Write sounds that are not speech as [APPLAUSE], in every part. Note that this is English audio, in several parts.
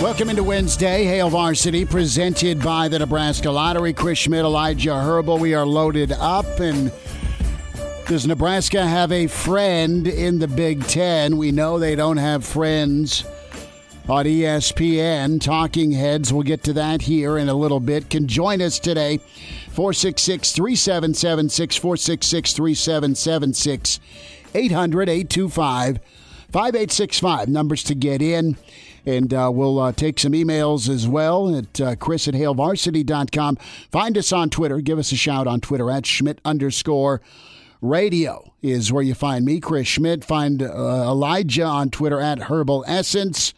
Welcome into Wednesday, Hail Varsity, presented by the Nebraska Lottery. Chris Schmidt, Elijah Herbal. We are loaded up. And does Nebraska have a friend in the Big Ten? We know they don't have friends on ESPN. Talking Heads, we'll get to that here in a little bit, can join us today. 466 3776, 466 3776, 800 825 5865. Numbers to get in. And uh, we'll uh, take some emails as well at uh, chris at hailvarsity.com. Find us on Twitter. Give us a shout on Twitter at Schmidt underscore radio is where you find me, Chris Schmidt. Find uh, Elijah on Twitter at Herbal Essence.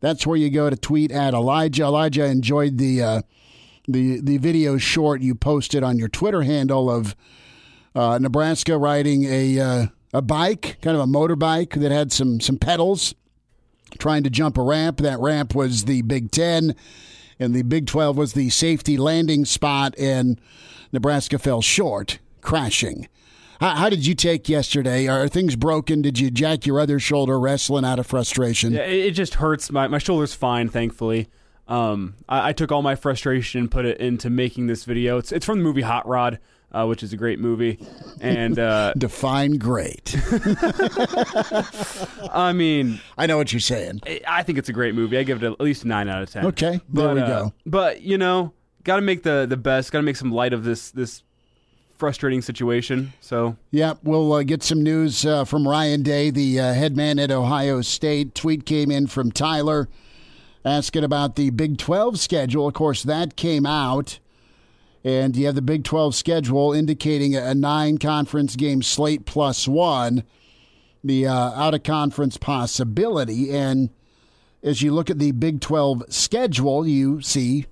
That's where you go to tweet at Elijah. Elijah enjoyed the uh, the the video short you posted on your Twitter handle of uh, Nebraska riding a a bike, kind of a motorbike that had some some pedals trying to jump a ramp. That ramp was the Big Ten, and the Big 12 was the safety landing spot, and Nebraska fell short, crashing. How, how did you take yesterday? Are things broken? Did you jack your other shoulder wrestling out of frustration? Yeah, it just hurts. My, my shoulder's fine, thankfully. Um, I, I took all my frustration and put it into making this video. It's, it's from the movie Hot Rod. Uh, which is a great movie, and uh, [LAUGHS] define great. [LAUGHS] I mean, I know what you're saying. I think it's a great movie. I give it at least a nine out of ten. Okay, there but, we uh, go. But you know, got to make the the best. Got to make some light of this this frustrating situation. So yeah, we'll uh, get some news uh, from Ryan Day, the uh, head man at Ohio State. Tweet came in from Tyler asking about the Big 12 schedule. Of course, that came out. And you have the Big 12 schedule indicating a nine conference game slate plus one, the uh, out of conference possibility. And as you look at the Big 12 schedule, you see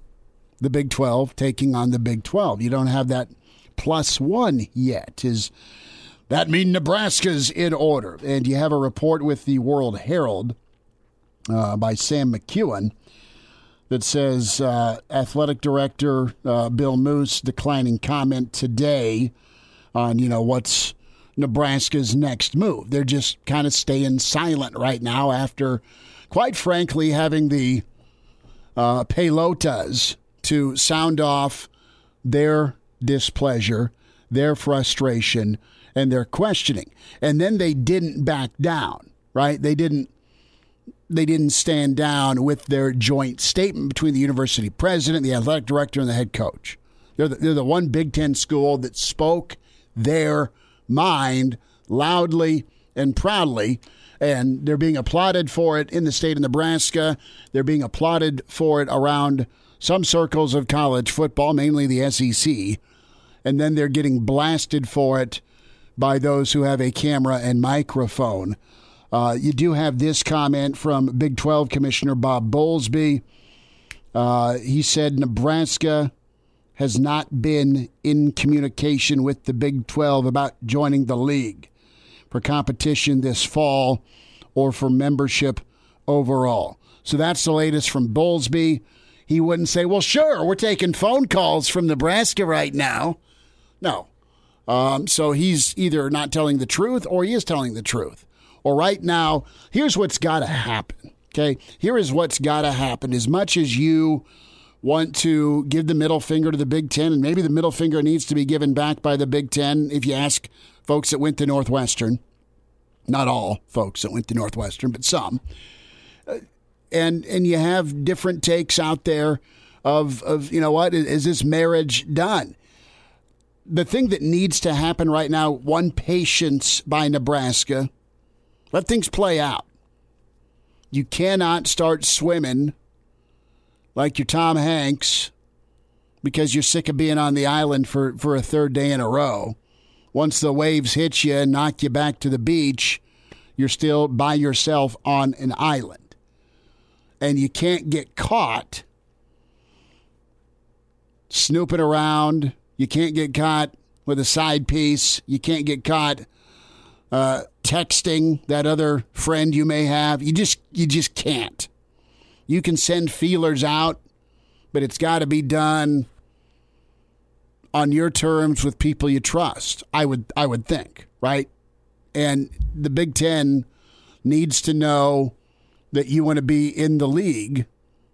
the Big 12 taking on the Big 12. You don't have that plus one yet. Is that mean Nebraska's in order? And you have a report with the World Herald uh, by Sam McKewon that says uh, athletic director uh, Bill Moos declining comment today on you know what's Nebraska's next move. They're just kind of staying silent right now after, quite frankly, having the uh, pelotas to sound off their displeasure, their frustration, and their questioning, and then they didn't back down. Right? They didn't they didn't stand down with their joint statement between the university president, the athletic director, and the head coach. They're the, they're the one Big Ten school that spoke their mind loudly and proudly, and they're being applauded for it in the state of Nebraska. They're being applauded for it around some circles of college football, mainly the SEC, and then they're getting blasted for it by those who have a camera and microphone. Uh, you do have this comment from Big 12 Commissioner Bob Bowlesby. Uh, he said Nebraska has not been in communication with the Big 12 about joining the league for competition this fall or for membership overall. So that's the latest from Bowlesby. He wouldn't say, well, sure, we're taking phone calls from Nebraska right now. No. Um, so he's either not telling the truth or he is telling the truth or right now, here's what's got to happen. Okay. Here is what's got to happen. As much as you want to give the middle finger to the Big Ten, and maybe the middle finger needs to be given back by the Big Ten if you ask folks that went to Northwestern. Not all folks that went to Northwestern, but some. Uh, and and you have different takes out there of of you know what is this marriage done? The thing that needs to happen right now, one patience by Nebraska. Let things play out. You cannot start swimming like you're Tom Hanks because you're sick of being on the island for, for a third day in a row. Once the waves hit you and knock you back to the beach, you're still by yourself on an island. And you can't get caught snooping around. You can't get caught with a side piece. You can't get caught uh, texting that other friend you may have. You just you just can't. You can send feelers out, but it's got to be done on your terms with people you trust. I would I would think, right? And the Big 10 needs to know that you want to be in the league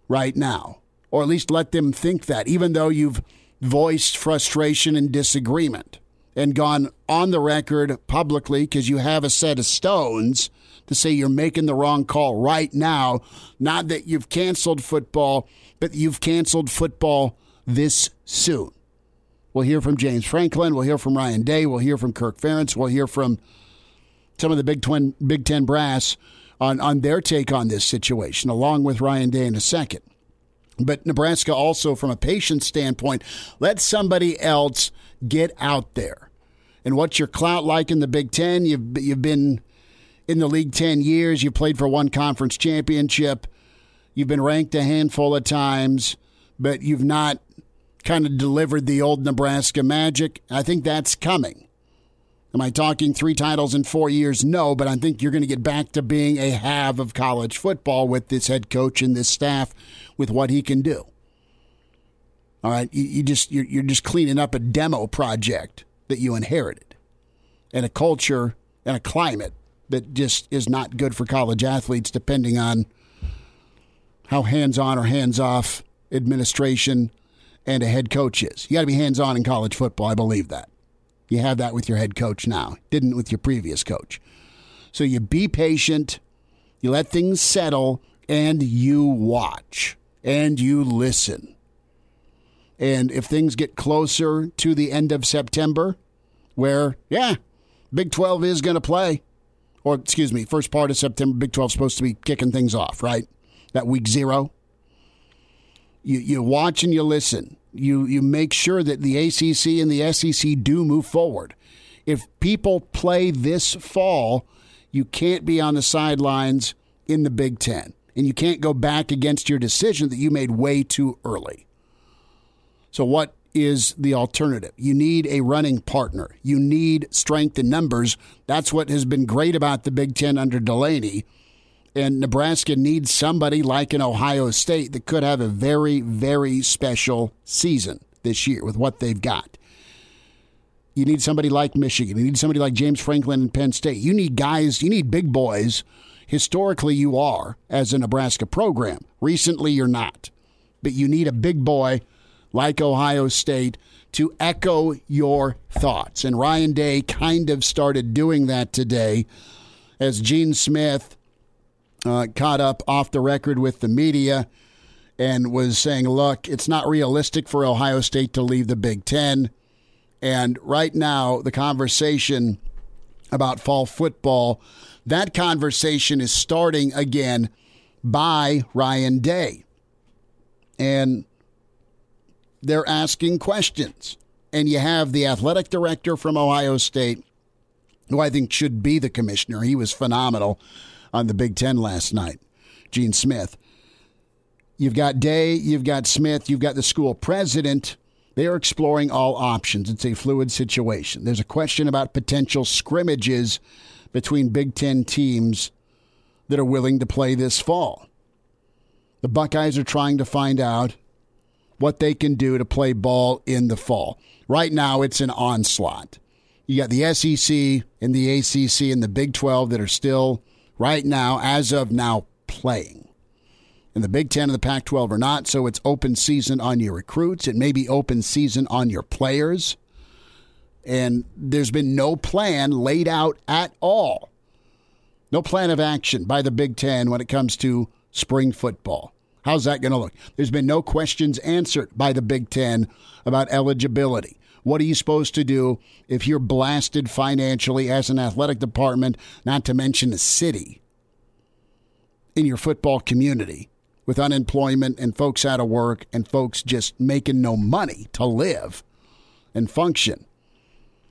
right now, or at least let them think that even though you've voiced frustration and disagreement and gone on the record publicly because you have a set of stones to say you're making the wrong call right now. Not that you've canceled football, but you've canceled football this soon. We'll hear from James Franklin. We'll hear from Ryan Day. We'll hear from Kirk Ferentz. We'll hear from some of the Big, Twin, Big Ten brass on, on their take on this situation, along with Ryan Day in a second. But Nebraska also, from a patient standpoint, let somebody else get out there. And what's your clout like in the Big Ten? You've you've been in the league ten years. You've played for one conference championship. You've been ranked a handful of times, but you've not kind of delivered the old Nebraska magic. I think that's coming. Am I talking three titles in four years? No, but I think you're going to get back to being a have of college football with this head coach and this staff with what he can do. All right, you, you just you're, you're just cleaning up a demo project that you inherited, and a culture and a climate that just is not good for college athletes, depending on how hands on or hands off administration and a head coach is. You got to be hands on in college football. I believe that. You have that with your head coach now. Didn't with your previous coach. So you be patient, you let things settle, and you watch and you listen. And if things get closer to the end of September, where, yeah, Big 12 is going to play, or excuse me, first part of September, Big 12 is supposed to be kicking things off, right? That week zero. You, you watch and you listen. You, you make sure that the ACC and the SEC do move forward. If people play this fall, you can't be on the sidelines in the Big Ten. And you can't go back against your decision that you made way too early. So, what is the alternative? You need a running partner. You need strength in numbers. That's what has been great about the Big Ten under Delany. And Nebraska needs somebody like an Ohio State that could have a very, very special season this year with what they've got. You need somebody like Michigan. You need somebody like James Franklin and Penn State. You need guys, you need big boys. Historically, you are as a Nebraska program. Recently, you're not. But you need a big boy like Ohio State to echo your thoughts. And Ryan Day kind of started doing that today as Gene Smith uh, caught up off the record with the media and was saying, look, it's not realistic for Ohio State to leave the Big Ten. And right now, the conversation about fall football, that conversation is starting again by Ryan Day. And they're asking questions. And you have the athletic director from Ohio State, who I think should be the commissioner. He was phenomenal on the Big Ten last night, Gene Smith. You've got Day, you've got Smith, you've got the school president. They are exploring all options. It's a fluid situation. There's a question about potential scrimmages between Big Ten teams that are willing to play this fall. The Buckeyes are trying to find out what they can do to play ball in the fall. Right now, it's an onslaught. You got the SEC and the ACC and the Big 12 that are still, right now, as of now, playing. And the Big 10 and the Pac 12 are not, so it's open season on your recruits. It may be open season on your players. And there's been no plan laid out at all. No plan of action by the Big Ten when it comes to spring football. How's that going to look? There's been no questions answered by the Big Ten about eligibility. What are you supposed to do if you're blasted financially as an athletic department, not to mention a city, in your football community with unemployment and folks out of work and folks just making no money to live and function?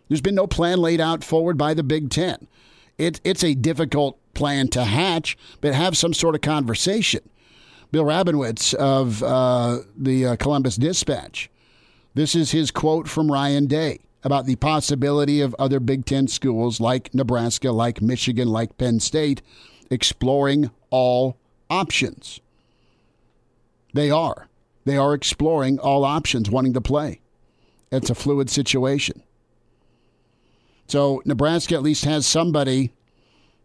There's been no plan laid out forward by the Big Ten. It, it's a difficult plan to hatch, but have some sort of conversation. Bill Rabinowitz of uh, the uh, Columbus Dispatch this is his quote from Ryan Day about the possibility of other Big Ten schools like Nebraska, like Michigan, like Penn State exploring all options. They are. They are exploring all options, wanting to play. It's a fluid situation. So Nebraska at least has somebody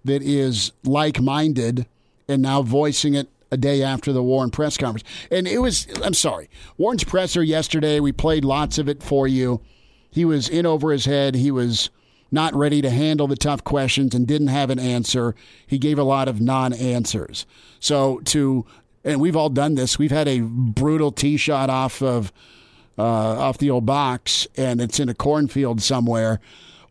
that is like minded and now voicing it a day after the Warren press conference. And it was, I'm sorry, Warren's presser yesterday, we played lots of it for you. He was in over his head. He was not ready to handle the tough questions and didn't have an answer. He gave a lot of non answers. So, to, and we've all done this, we've had a brutal tee shot off of, uh, off the old box, and it's in a cornfield somewhere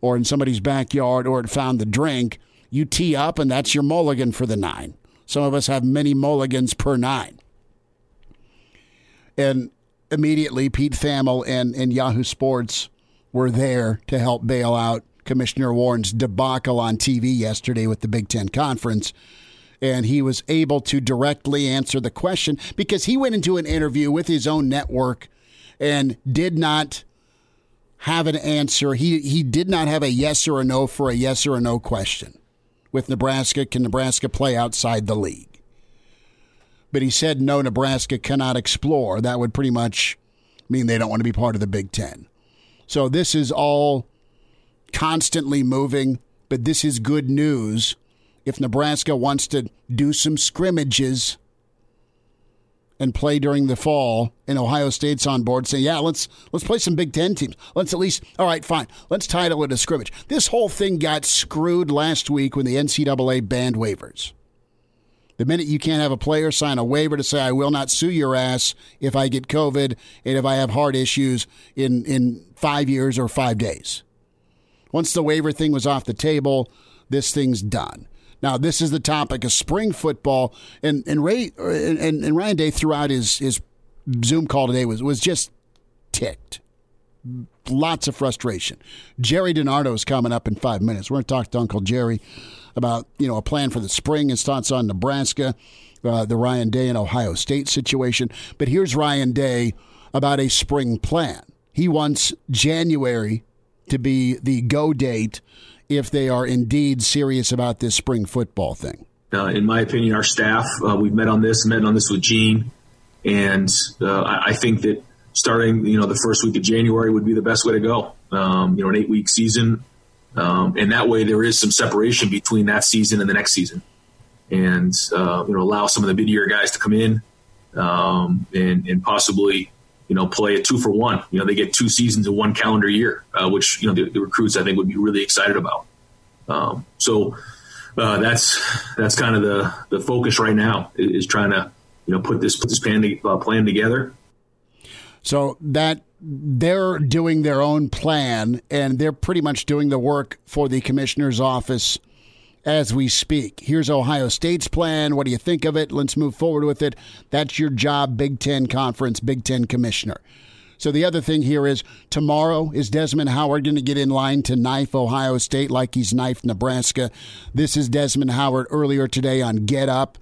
or in somebody's backyard or it found the drink. You tee up, and that's your mulligan for the nine. Some of us have many mulligans per nine. And immediately, Pete Thamel and, and Yahoo Sports were there to help bail out Commissioner Warren's debacle on TV yesterday with the Big Ten Conference. And he was able to directly answer the question because he went into an interview with his own network and did not have an answer. He, he did not have a yes or a no for a yes or a no question with Nebraska. Can Nebraska play outside the league? But he said no, Nebraska cannot explore. That would pretty much mean they don't want to be part of the Big Ten. So this is all constantly moving, but this is good news. If Nebraska wants to do some scrimmages and play during the fall, and Ohio State's on board saying, "Yeah, let's let's play some Big Ten teams. Let's at least, all right, fine. Let's title it a scrimmage." This whole thing got screwed last week when the NCAA banned waivers. The minute you can't have a player sign a waiver to say, "I will not sue your ass if I get COVID and if I have heart issues in in five years or five days," once the waiver thing was off the table, this thing's done. Now, this is the topic of spring football, and and Ray and, and Ryan Day throughout his his Zoom call today was was just ticked. Lots of frustration. Jerry DiNardo is coming up in five minutes. We're going to talk to Uncle Jerry about you know a plan for the spring, his thoughts on Nebraska, uh, the Ryan Day and Ohio State situation. But here's Ryan Day about a spring plan. He wants January to be the go date if they are indeed serious about this spring football thing? Uh, in my opinion, our staff, uh, we've met on this, met on this with Gene, and uh, I, think that starting, you know, the first week of January would be the best way to go. Um, you know, an eight-week season, um, and that way there is some separation between that season and the next season, and uh, you know, allow some of the mid-year guys to come in um, and, and possibly you know, play a two for one. You know, they get two seasons in one calendar year, uh, which you know the, the, recruits I think would be really excited about. Um, so uh, that's that's kind of the the focus right now is, is trying to you know put this put this plan, uh, plan together. So that they're doing their own plan, and they're pretty much doing the work for the commissioner's office as we speak. Here's Ohio State's plan. What do you think of it? Let's move forward with it. That's your job, Big Ten Conference, Big Ten Commissioner. So the other thing here is tomorrow is Desmond Howard going to get in line to knife Ohio State like he's knifed Nebraska. This is Desmond Howard earlier today on Get Up,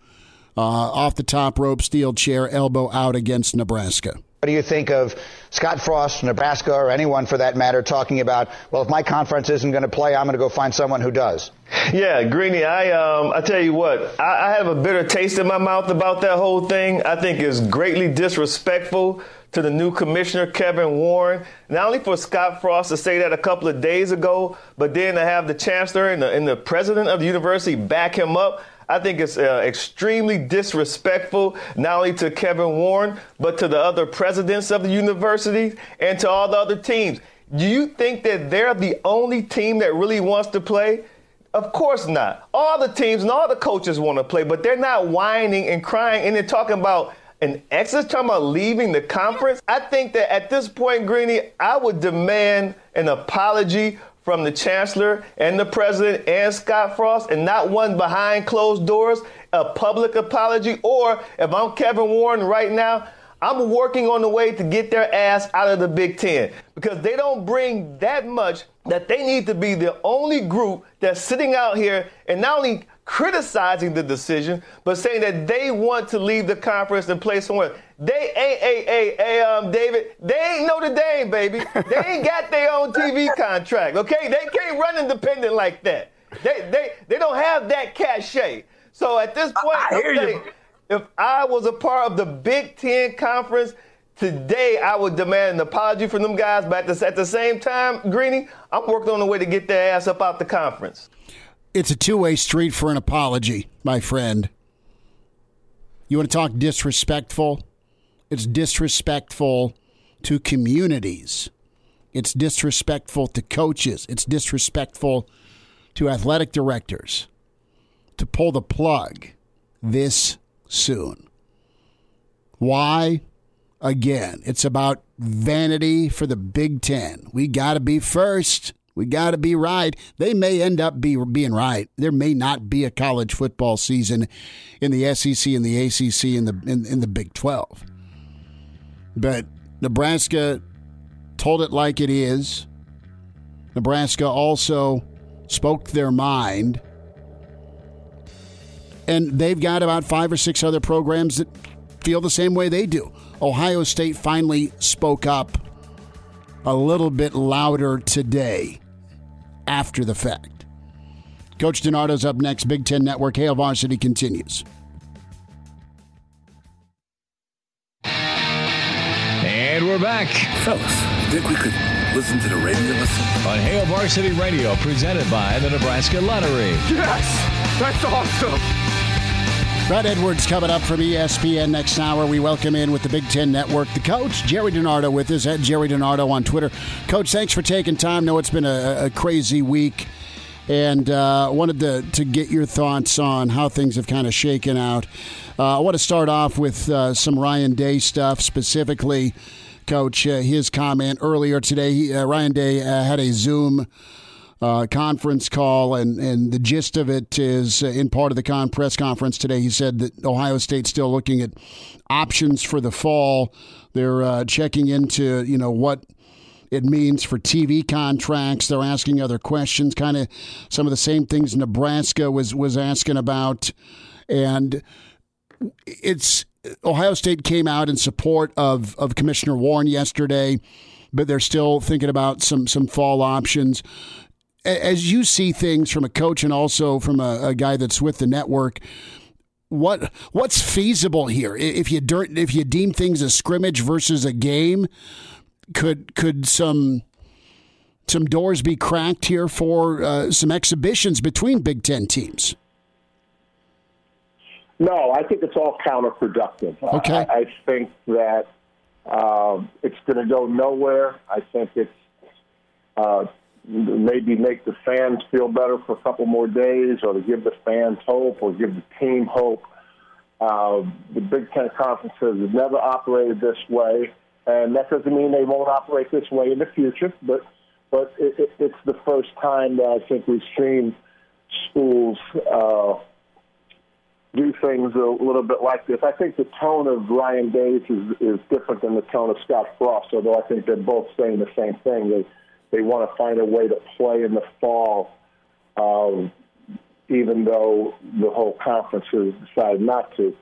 uh, off the top rope, steel chair, elbow out against Nebraska. What do you think of Scott Frost, Nebraska, or anyone for that matter, talking about, well, if my conference isn't going to play, I'm going to go find someone who does? Yeah, Greeny, I um, I tell you what, I, I have a bitter taste in my mouth about that whole thing. I think it's greatly disrespectful to the new commissioner, Kevin Warren. Not only for Scott Frost to say that a couple of days ago, but then to have the chancellor and the, and the president of the university back him up. I think it's uh, extremely disrespectful, not only to Kevin Warren, but to the other presidents of the university and to all the other teams. Do you think that they're the only team that really wants to play? Of course not. All the teams and all the coaches want to play, but they're not whining and crying and they're talking about an exit, talking about leaving the conference. I think that at this point, Greeny, I would demand an apology from the chancellor and the president and Scott Frost, and not one behind closed doors, a public apology. Or if I'm Kevin Warren right now, I'm working on the way to get their ass out of the Big Ten because they don't bring that much that they need to be the only group that's sitting out here and not only criticizing the decision, but saying that they want to leave the conference and play somewhere. They ain't, hey, hey, hey, um, David, they ain't Notre Dame, baby. They ain't got their own TV [LAUGHS] contract, okay? They can't run independent like that. They, they, they don't have that cachet. So at this point, I, I hear saying, you. if I was a part of the Big Ten conference, Today, I would demand an apology from them guys, but at the, at the same time, Greeny, I'm working on a way to get their ass up out the conference it's a two way street for an apology, my friend. You want to talk disrespectful? It's disrespectful to communities. It's disrespectful to coaches. It's disrespectful to athletic directors to pull the plug this soon. Why? Again, it's about vanity for the Big Ten. We got to be first. We got to be right. They may end up be, being right. There may not be a college football season in the SEC and the ACC and the in, in the Big 12. But Nebraska told it like it is. Nebraska also spoke their mind. And they've got about five or six other programs that feel the same way they do. Ohio State finally spoke up a little bit louder today after the fact. Coach DiNardo's up next. Big Ten Network. Hail Varsity continues. And we're back. Fellas, think we could listen to the radio listen? On Hail Varsity Radio, presented by the Nebraska Lottery. Yes! That's awesome! Brad Edwards coming up from ESPN next hour. We welcome in with the Big Ten Network the coach, Jerry DiNardo, with us at Jerry DiNardo on Twitter. Coach, thanks for taking time. Know it's been a, a crazy week, and uh, wanted to, to get your thoughts on how things have kind of shaken out. Uh, I want to start off with uh, some Ryan Day stuff, specifically, Coach, uh, his comment earlier today. He, uh, Ryan Day uh, had a Zoom uh, conference call, and, and the gist of it is uh, in part of the con press conference today. He said that Ohio State's still looking at options for the fall. They're uh, checking into you know what it means for TV contracts. They're asking other questions, kind of some of the same things Nebraska was was asking about, and it's Ohio State came out in support of of Commissioner Warren yesterday, but they're still thinking about some some fall options as you see things from a coach and also from a, a guy that's with the network, what what's feasible here? If you if you deem things a scrimmage versus a game, could could some some doors be cracked here for uh, some exhibitions between Big Ten teams? No, I think it's all counterproductive. Okay, I, I think that um, it's going to go nowhere. I think it's uh, maybe make the fans feel better for a couple more days, or to give the fans hope, or give the team hope. Uh, the Big Ten conferences have never operated this way, and that doesn't mean they won't operate this way in the future. But but it, it, it's the first time that I think we've seen schools uh, do things a little bit like this. I think the tone of Ryan Days is, is different than the tone of Scott Frost, although I think they're both saying the same thing. They they want to find a way to play in the fall, um, even though the whole conference has decided not to.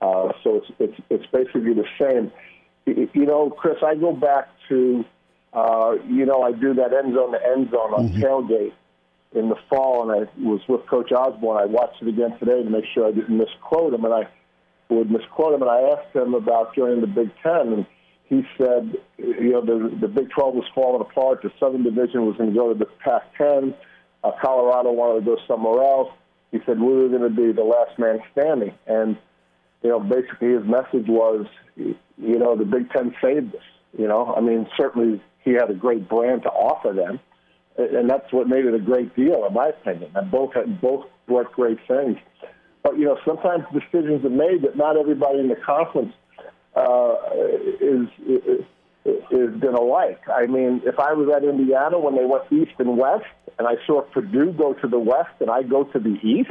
Uh, so it's, it's it's basically the same. You know, Chris, I go back to, uh, you know, I do that end zone to end zone on mm-hmm. tailgate in the fall, and I was with Coach Osborne. I watched it again today to make sure I didn't misquote him, and I would misquote him, and I asked him about joining the Big Ten, and he said, you know, the, the Big 12 was falling apart. The Southern Division was going to go to the Pac-10. Uh, Colorado wanted to go somewhere else. He said we were going to be the last man standing. And, you know, basically his message was, you know, the Big Ten saved us. You know, I mean, certainly he had a great brand to offer them, and that's what made it a great deal, in my opinion. And both both brought great things. But you know, sometimes decisions are made that not everybody in the conference uh, is, is is going to like. I mean, if I was at Indiana when they went east and west, and I saw Purdue go to the west and I go to the east,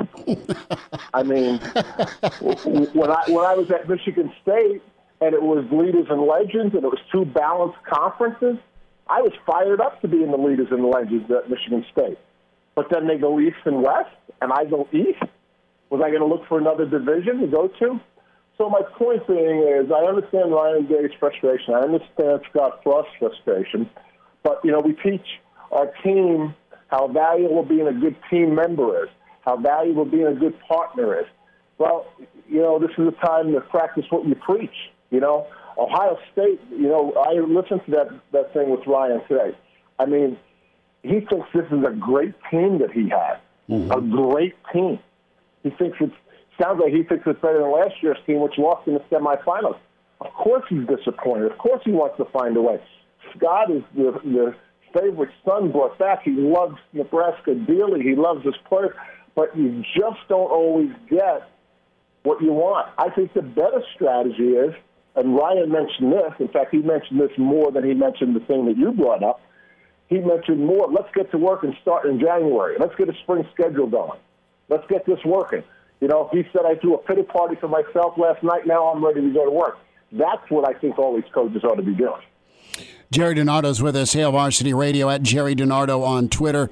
I mean, [LAUGHS] when I when I was at Michigan State and it was leaders and legends and it was two balanced conferences, I was fired up to be in the leaders and the legends at Michigan State. But then they go east and west, and I go east. Was I going to look for another division to go to? So my point being is, I understand Ryan Day's frustration. I understand Scott Frost's frustration, but you know, we teach our team how valuable being a good team member is, how valuable being a good partner is. Well, you know, this is a time to practice what you preach. You know, Ohio State. You know, I listened to that that thing with Ryan today. I mean, he thinks this is a great team that he has, mm-hmm. a great team. He thinks it's sounds like he thinks it's better than last year's team, which lost in the semifinals. Of course he's disappointed. Of course he wants to find a way. Scott is the, the favorite son brought back. He loves Nebraska dearly. He loves his players, but you just don't always get what you want. I think the better strategy is, and Ryan mentioned this. In fact, he mentioned this more than he mentioned the thing that you brought up. He mentioned more. Let's get to work and start in January. Let's get a spring schedule going. Let's get this working. You know, he said I threw a pity party for myself last night. Now I'm ready to go to work. That's what I think all these coaches ought to be doing. Jerry DiNardo's with us, Hail Varsity Radio at Jerry DiNardo on Twitter.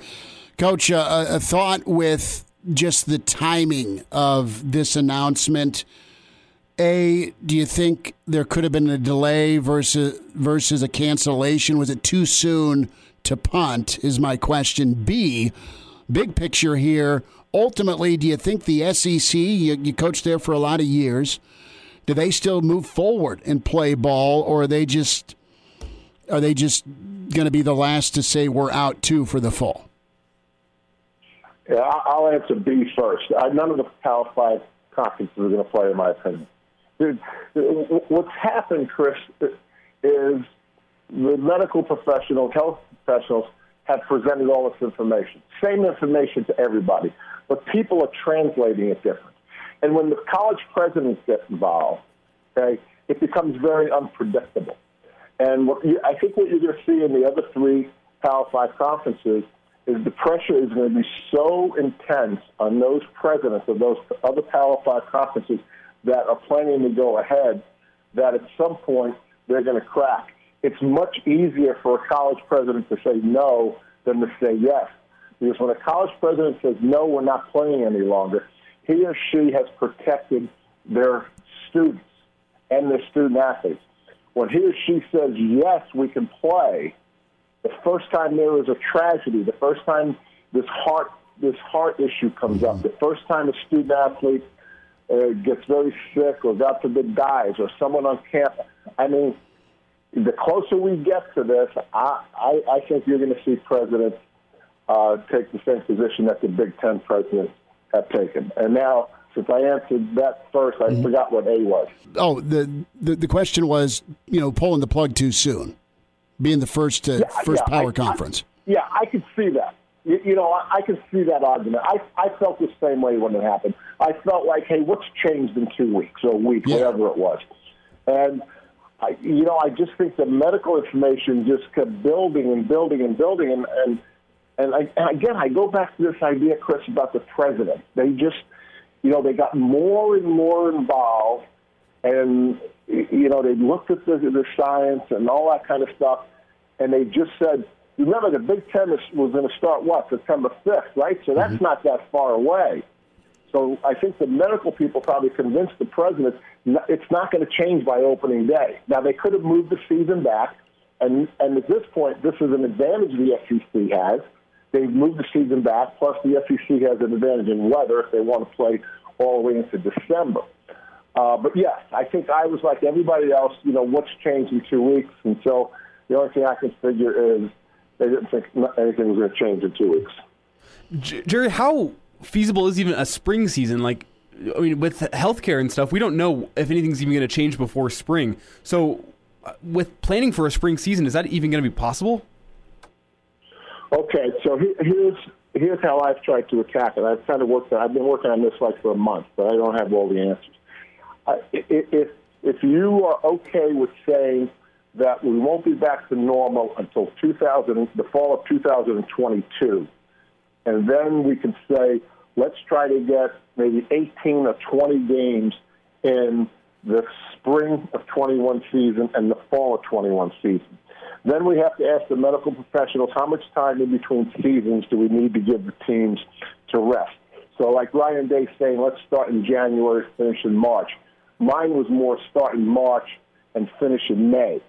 Coach, uh, a thought with just the timing of this announcement. A, do you think there could have been a delay versus versus a cancellation? Was it too soon to punt? Is my question. B, big picture here ultimately, do you think the SEC, you, you coached there for a lot of years, do they still move forward and play ball, or are they just are they just going to be the last to say we're out too for the fall? Yeah, I'll answer B first. None of the Power Five conferences are going to play, in my opinion. What's happened, Chris, is the medical professionals, health professionals, have presented all this information. Same information to everybody but people are translating it different. And when the college presidents get involved, okay, it becomes very unpredictable. And what you, I think what you're going to see in the other three Power Five conferences is the pressure is going to be so intense on those presidents of those other Power Five conferences that are planning to go ahead that at some point they're going to crack. It's much easier for a college president to say no than to say yes. Because when a college president says, no, we're not playing any longer, he or she has protected their students and their student athletes. When he or she says, yes, we can play, the first time there is a tragedy, the first time this heart this heart issue comes up, mm-hmm. the first time a student athlete uh, gets very sick or God forbid dies or someone on campus, I mean, the closer we get to this, I, I, I think you're going to see presidents uh, take the same position that the Big Ten presidents have taken. And now, since I answered that first, I mm-hmm. forgot what A was. Oh, the, the, the question was, you know, pulling the plug too soon, being the first uh, yeah, first yeah, power I, conference. I, yeah, I could see that. You, you know, I, I could see that argument. I I felt the same way when it happened. I felt like, hey, what's changed in two weeks or a week, yeah. whatever it was, and. I, you know, I just think the medical information just kept building and building and building, and, and and, I, and again, I go back to this idea, Chris, about the president. They just, you know, they got more and more involved, and you know, they looked at the, the science and all that kind of stuff, and they just said, remember, the Big Ten was going to start what September fifth, right? So that's mm-hmm. not that far away. So I think the medical people probably convinced the president it's not going to change by opening day. Now they could have moved the season back, and and at this point, this is an advantage the SEC has They've moved the season back, plus the SEC has an advantage in weather if they want to play all the way into December. Uh, but yes, I think I was like everybody else. You know, what's changed in two weeks? And so the only thing I can figure is they didn't think anything was going to change in two weeks. Jerry, how feasible is even a spring season? Like, I mean, with healthcare and stuff, we don't know if anything's even going to change before spring. So, uh, with planning for a spring season, is that even going to be possible? Okay, so here's here's how I've tried to attack it. I've kind of worked. I've been working on this like for a month, but I don't have all the answers. if if you are okay with saying that we won't be back to normal until 2000, the fall of 2022, and then we can say, let's try to get maybe 18 or 20 games in the spring of 21 season and the fall of 21 season. Then we have to ask the medical professionals how much time in between seasons do we need to give the teams to rest. So, like Ryan Day saying, let's start in January, finish in March. Mine was more start in March and finish in May.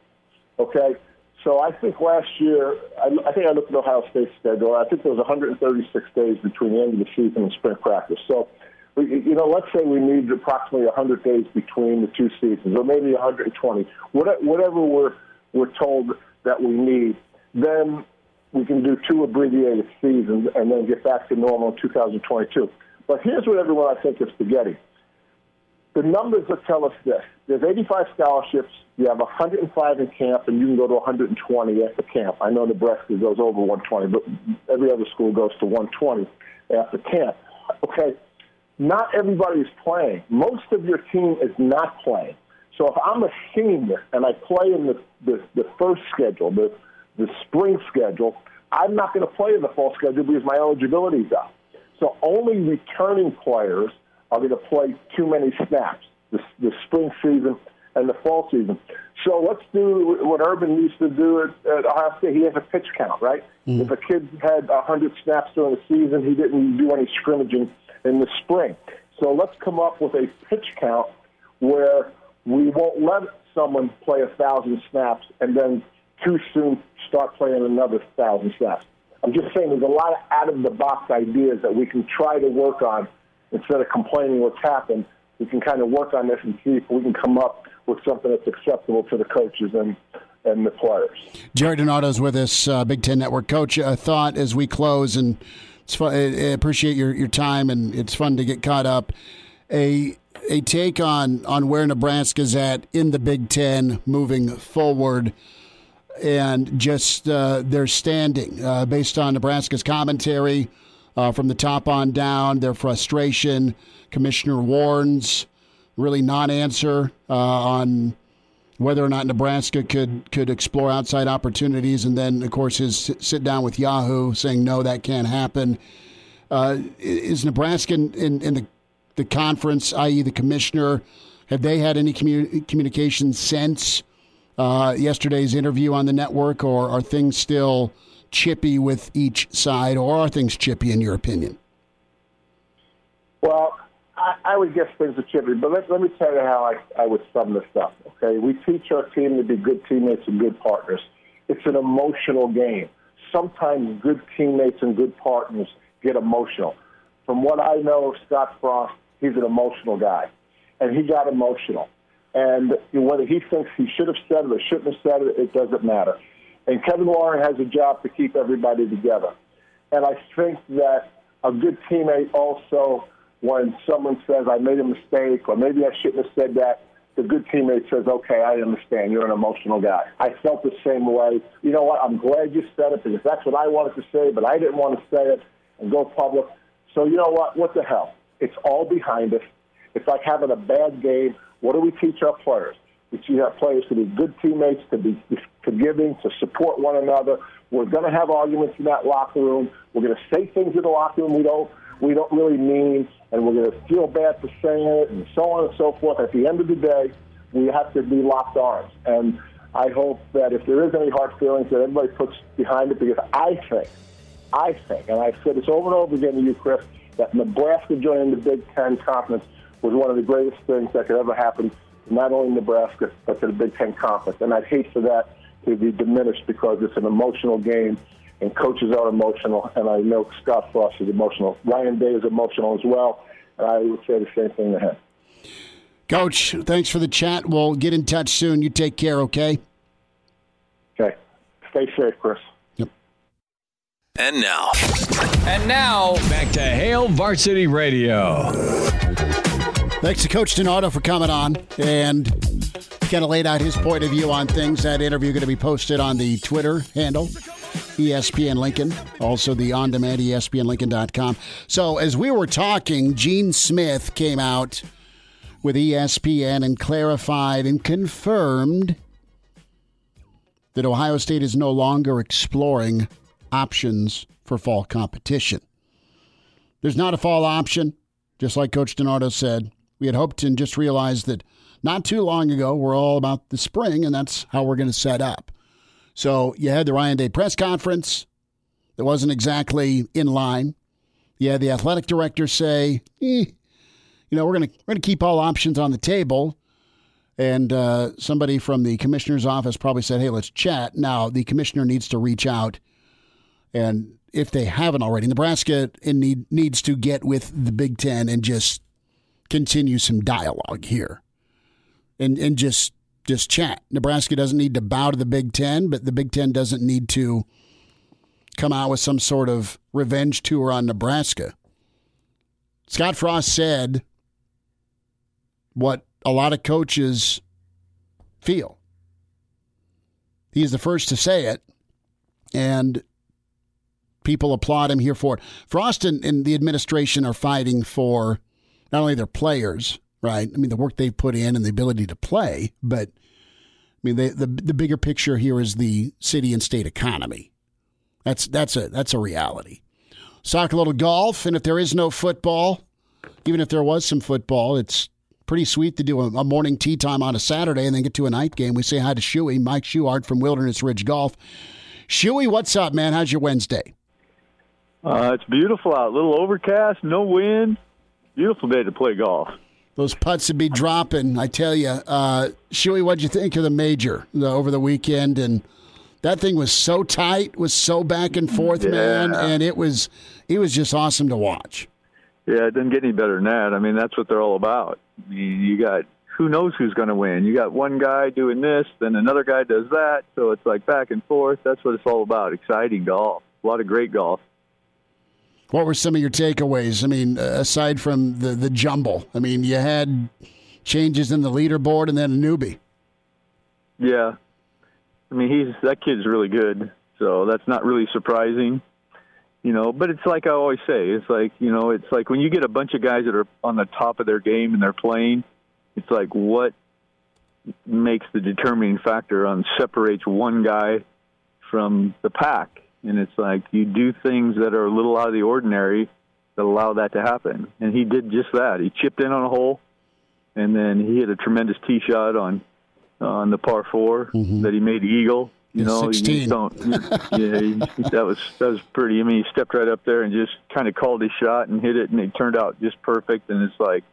Okay? So I think last year, I, I think I looked at Ohio State's schedule. I think there was 136 days between the end of the season and spring practice. So, you know, let's say we need approximately 100 days between the two seasons, or maybe 120, whatever we're we're told that we need. Then we can do two abbreviated seasons and then get back to normal in 2022. But here's what everyone I think is forgetting. The numbers that tell us this. There's 85 scholarships. You have 105 in camp, and you can go to 120 after camp. I know Nebraska goes over 120, but every other school goes to 120 after camp. Okay, not everybody is playing. Most of your team is not playing. So if I'm a senior and I play in the, the, the first schedule, the, the spring schedule, I'm not going to play in the fall schedule because my eligibility is up. So only returning players are going to play too many snaps the, the spring season and the fall season. So let's do what Urban used to do at, at Ohio State. He has a pitch count, right? Mm-hmm. If a kid had 100 snaps during the season, he didn't do any scrimmaging in the spring. So let's come up with a pitch count where we won't let someone play a thousand snaps and then too soon start playing another thousand snaps. I'm just saying there's a lot of out of the box ideas that we can try to work on instead of complaining what's happened. We can kind of work on this and see if we can come up with something that's acceptable to the coaches and and the players. Jerry DiNardo's with us, uh, Big Ten Network coach. A thought as we close, and it's fun. I appreciate your, your time, and it's fun to get caught up. A a take on on where Nebraska's at in the Big Ten moving forward and just uh, their standing uh, based on Nebraska's commentary uh, from the top on down, their frustration. Commissioner Warren's really non-answer uh, on whether or not Nebraska could could explore outside opportunities, and then of course his sit down with Yahoo saying no, that can't happen. Uh, is Nebraska in, in, in, the the conference, i.e., the commissioner, have they had any commu- communication since? uh, yesterday's interview on the network, or are things still chippy with each side, or are things chippy in your opinion? Well, I, I would guess things are chippy, but let, let me tell you how I, I would sum this up. Okay, we teach our team to be good teammates and good partners. It's an emotional game. Sometimes good teammates and good partners get emotional. From what I know of Scott Frost, he's an emotional guy, and he got emotional. And whether he thinks he should have said it or shouldn't have said it, it doesn't matter. And Kevin Warren has a job to keep everybody together. And I think that a good teammate also, when someone says, I made a mistake, or maybe I shouldn't have said that, the good teammate says, okay, I understand. You're an emotional guy. I felt the same way. You know what? I'm glad you said it because that's what I wanted to say, but I didn't want to say it and go public. So you know what? What the hell? It's all behind us. It's like having a bad game what do we teach our players? We teach our players to be good teammates, to be forgiving, to support one another. We're going to have arguments in that locker room. We're going to say things in the locker room we don't we don't really mean, and we're going to feel bad for saying it, and so on and so forth. At the end of the day, we have to be locked arms. And I hope that if there is any hard feelings, that everybody puts behind it, because I think, I think, and I've said this over and over again to you, Chris, that Nebraska joining the Big Ten Conference was one of the greatest things that could ever happen not only Nebraska, but to the Big Ten Conference. And I'd hate for that to be diminished because it's an emotional game and coaches are emotional, and I know Scott Frost is emotional. Ryan Day is emotional as well, and I would say the same thing to him. Coach, thanks for the chat. We'll get in touch soon. You take care, okay? Okay. Stay safe, Chris. Yep. And now. And now, back to Hail Varsity Radio. Thanks to Coach DiNardo for coming on and kind of laid out his point of view on things. That interview going to be posted on the Twitter handle, ESPN Lincoln, also the on demand ESPNLincoln.com. So as we were talking, Gene Smith came out with ESPN and clarified and confirmed that Ohio State is no longer exploring options for fall competition. There's not a fall option, just like Coach DiNardo said. We had hoped and just realized that not too long ago we're all about the spring, and that's how we're going to set up. So you had the Ryan Day press conference that wasn't exactly in line. You had the athletic director say, eh, you know, we're going to we're going to keep all options on the table. And uh, somebody from the commissioner's office probably said, hey, let's chat. Now, the commissioner needs to reach out. And if they haven't already, Nebraska need, needs to get with the Big Ten and just continue some dialogue here and, and just just chat. Nebraska doesn't need to bow to the Big Ten, but the Big Ten doesn't need to come out with some sort of revenge tour on Nebraska. Scott Frost said what a lot of coaches feel. He's the first to say it, and people applaud him here for it. Frost and, and the administration are fighting for not only their players, right? I mean, the work they've put in and the ability to play, but I mean, the, the the bigger picture here is the city and state economy. That's that's a that's a reality. Talk a little golf, and if there is no football, even if there was some football, it's pretty sweet to do a, a, morning tee time on a Saturday and then get to a night game. We say hi to Shuey, Mike Schuart from Wilderness Ridge Golf. Shuey, what's up, man? How's your Wednesday? Uh, it's beautiful out. A little overcast, no wind. Beautiful day to play golf. Those putts would be dropping, I tell you. Uh, Shuey, what'd you think of the major the, over the weekend? And that thing was so tight, was so back and forth, yeah. man, and it was it was just awesome to watch. Yeah, it didn't get any better than that. I mean, that's what they're all about. You got who knows who's going to win. You got one guy doing this, then another guy does that. So it's like back and forth. That's what it's all about. Exciting golf. A lot of great golf. What were some of your takeaways? I mean, uh, aside from the the jumble, I mean, you had changes in the leaderboard and then a newbie. Yeah, I mean, he's that kid's really good. So that's not really surprising you know but it's like i always say it's like you know it's like when you get a bunch of guys that are on the top of their game and they're playing it's like what makes the determining factor on separates one guy from the pack and it's like you do things that are a little out of the ordinary that allow that to happen and he did just that he chipped in on a hole and then he hit a tremendous tee shot on on the par 4 mm-hmm. that he made eagle you know, 16. you don't. [LAUGHS] yeah, he, that was that was pretty. I mean, he stepped right up there and just kind of called his shot and hit it, and it turned out just perfect. And it's like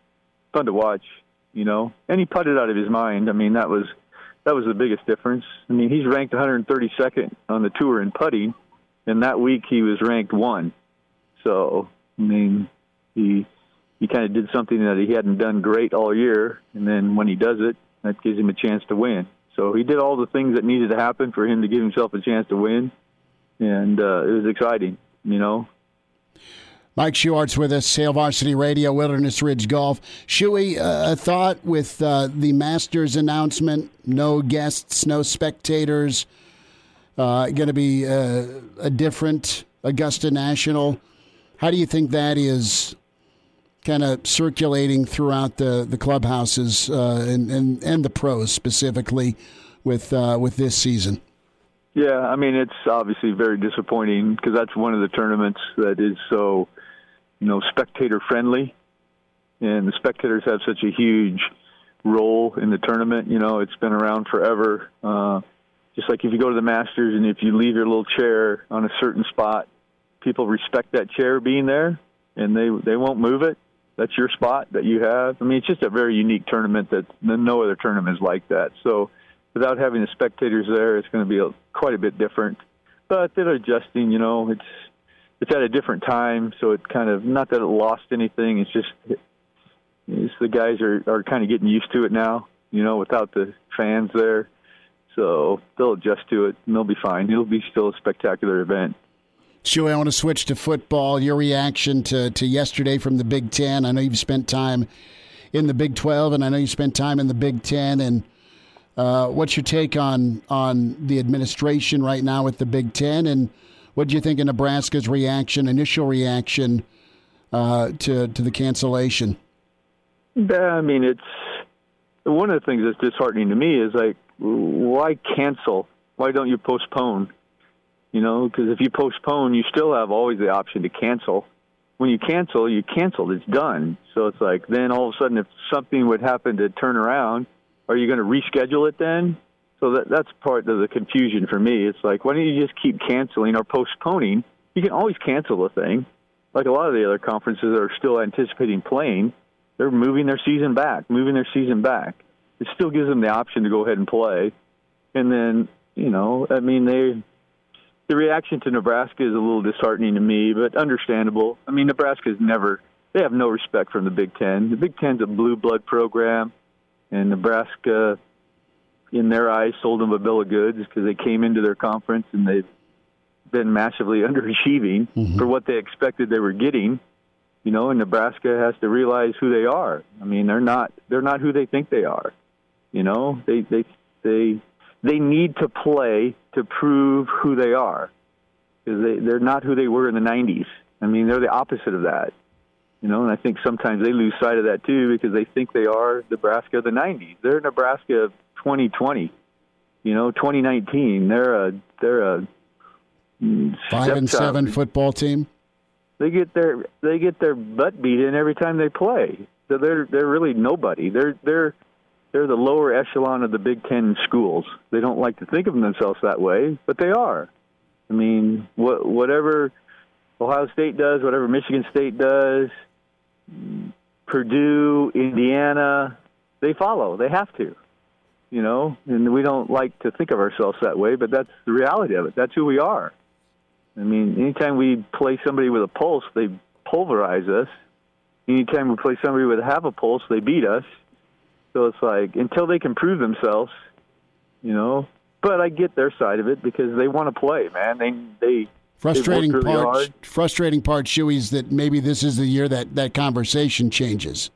fun to watch, you know. And he putted out of his mind. I mean, that was that was the biggest difference. I mean, he's ranked 132nd on the tour in putting, and that week he was ranked one. So, I mean, he he kind of did something that he hadn't done great all year, and then when he does it, that gives him a chance to win. So he did all the things that needed to happen for him to give himself a chance to win, and uh, it was exciting, you know. Mike Schuart's with us, Hail Varsity Radio, Wilderness Ridge Golf. Shuey, uh, a thought with uh, the Masters announcement, no guests, no spectators, going to be uh, a different Augusta National. How do you think that is kind of circulating throughout the the clubhouses uh, and, and and the pros specifically with uh, with this season. Yeah, I mean it's obviously very disappointing because that's one of the tournaments that is so you know spectator friendly, and the spectators have such a huge role in the tournament. You know, it's been around forever. Uh, just like if you go to the Masters and if you leave your little chair on a certain spot, people respect that chair being there and they they won't move it that's your spot that you have. I mean, it's just a very unique tournament that no other tournament is like that. So without having the spectators there, it's going to be a, quite a bit different. But they're adjusting. You know, it's it's at a different time, so it kind of not that it lost anything. It's just it's the guys are are kind of getting used to it now. You know, without the fans there, so they'll adjust to it and they'll be fine. It'll be still a spectacular event. Shuey, I want to switch to football. Your reaction to, to yesterday from the Big Ten. I know you've spent time in the Big 12, and I know you spent time in the Big Ten. And uh, what's your take on, on the administration right now with the Big Ten? And what do you think of Nebraska's reaction, initial reaction uh, to, to the cancellation? Yeah, I mean, it's one of the things that's disheartening to me is like, why cancel? Why don't you postpone? You know, because if you postpone, you still have always the option to cancel. When you cancel, you canceled. It's done. So it's like then all of a sudden, if something would happen to turn around, are you going to reschedule it then? So that that's part of the confusion for me. It's like why don't you just keep canceling or postponing? You can always cancel a thing. Like a lot of the other conferences are still anticipating playing, they're moving their season back, moving their season back. It still gives them the option to go ahead and play. And then, you know, I mean, they the reaction to Nebraska is a little disheartening to me, but understandable. I mean, Nebraska's never they have no respect from the Big Ten. The Big Ten's a blue blood program, and Nebraska, in their eyes, sold them a bill of goods because they came into their conference and they've been massively [LAUGHS] underachieving mm-hmm. for what they expected they were getting. You know, and Nebraska has to realize who they are. I mean, they're not they're not who they think they are. You know, they they they they need to play to prove who they are because they they're not who they were in the 90s. I mean, they're the opposite of that. You know, and I think sometimes they lose sight of that too because they think they are Nebraska of the 90s. They're Nebraska of 2020. You know, 2019. They're a they're a five and seven football team. They get their they get their butt beat in every time they play. So they're they're really nobody. They're they're they're the lower echelon of the Big Ten schools. They don't like to think of themselves that way, but they are. I mean, what, whatever Ohio State does, whatever Michigan State does, Purdue, Indiana, they follow. They have to, you know. And we don't like to think of ourselves that way, but that's the reality of it. That's who we are. I mean, anytime we play somebody with a pulse, they pulverize us. Anytime we play somebody with half a pulse, they beat us. So it's like until they can prove themselves, you know. But I get their side of it because they want to play, man. They they frustrating really part. Hard. Frustrating part, Shuey, is that maybe this is the year that that conversation changes.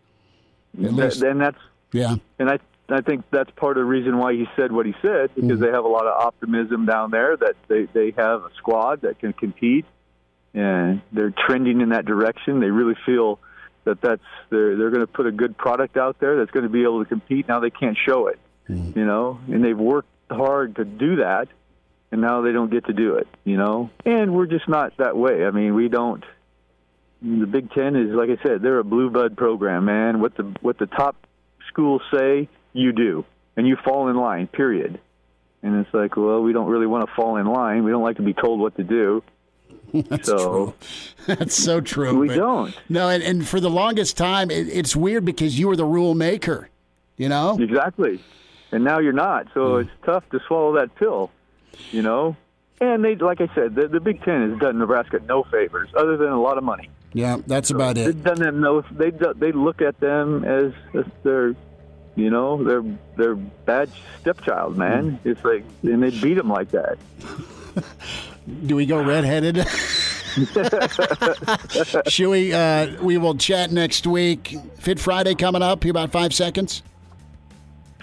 At least, and that's yeah. And I I think that's part of the reason why he said what he said because mm they have a lot of optimism down there that they they have a squad that can compete and they're trending in that direction. They really feel that that's they're they're going to put a good product out there that's going to be able to compete. Now they can't show it, mm-hmm. you know, and they've worked hard to do that, and now they don't get to do it, you know. And we're just not that way. I mean, we don't. The Big Ten is like I said, they're a blue blood program, man. What the what the top schools say, you do, and you fall in line. Period. And it's like, well, we don't really want to fall in line. We don't like to be told what to do. [LAUGHS] That's so, true. [LAUGHS] That's so true. We don't. No, and, and for the longest time, it, it's weird because you were the rule maker, you know? Exactly. And now you're not. So mm. it's tough to swallow that pill, you know? And they, like I said, the, the Big Ten has done Nebraska no favors other than a lot of money. Yeah, that's so about it. They've done them no. They they look at them as, as their, you know, their their bad stepchild, man. Mm. It's like, and they beat them like that. [LAUGHS] Do we go redheaded? [LAUGHS] Shuey, uh, we will chat next week. Fit Friday coming up. Here about five seconds.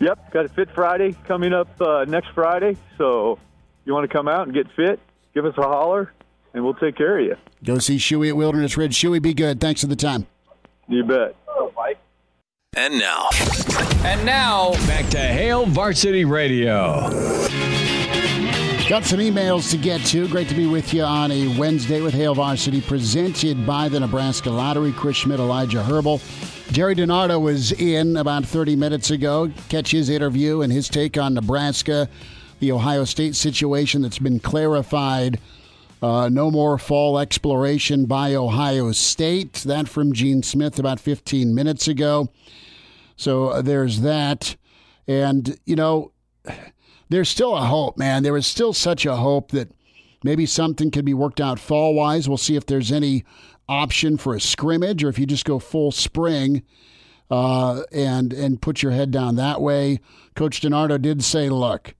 Yep, got a Fit Friday coming up uh, next Friday. So you want to come out and get fit, give us a holler, and we'll take care of you. Go see Shuey at Wilderness Ridge. Shuey, be good. Thanks for the time. You bet. And now. And now, back to Hail Varsity Radio. Got some emails to get to. Great to be with you on a Wednesday with Hail Varsity, presented by the Nebraska Lottery. Chris Schmidt, Elijah Herbal. Jerry DiNardo was in about 30 minutes ago. Catch his interview and his take on Nebraska, the Ohio State situation that's been clarified. Uh, no more fall exploration by Ohio State. That from Gene Smith about 15 minutes ago. So uh, there's that. And, you know there's still a hope, man. There is still such a hope that maybe something could be worked out fall wise. We'll see if there's any option for a scrimmage or if you just go full spring uh, and and put your head down that way. Coach DiNardo did say, look,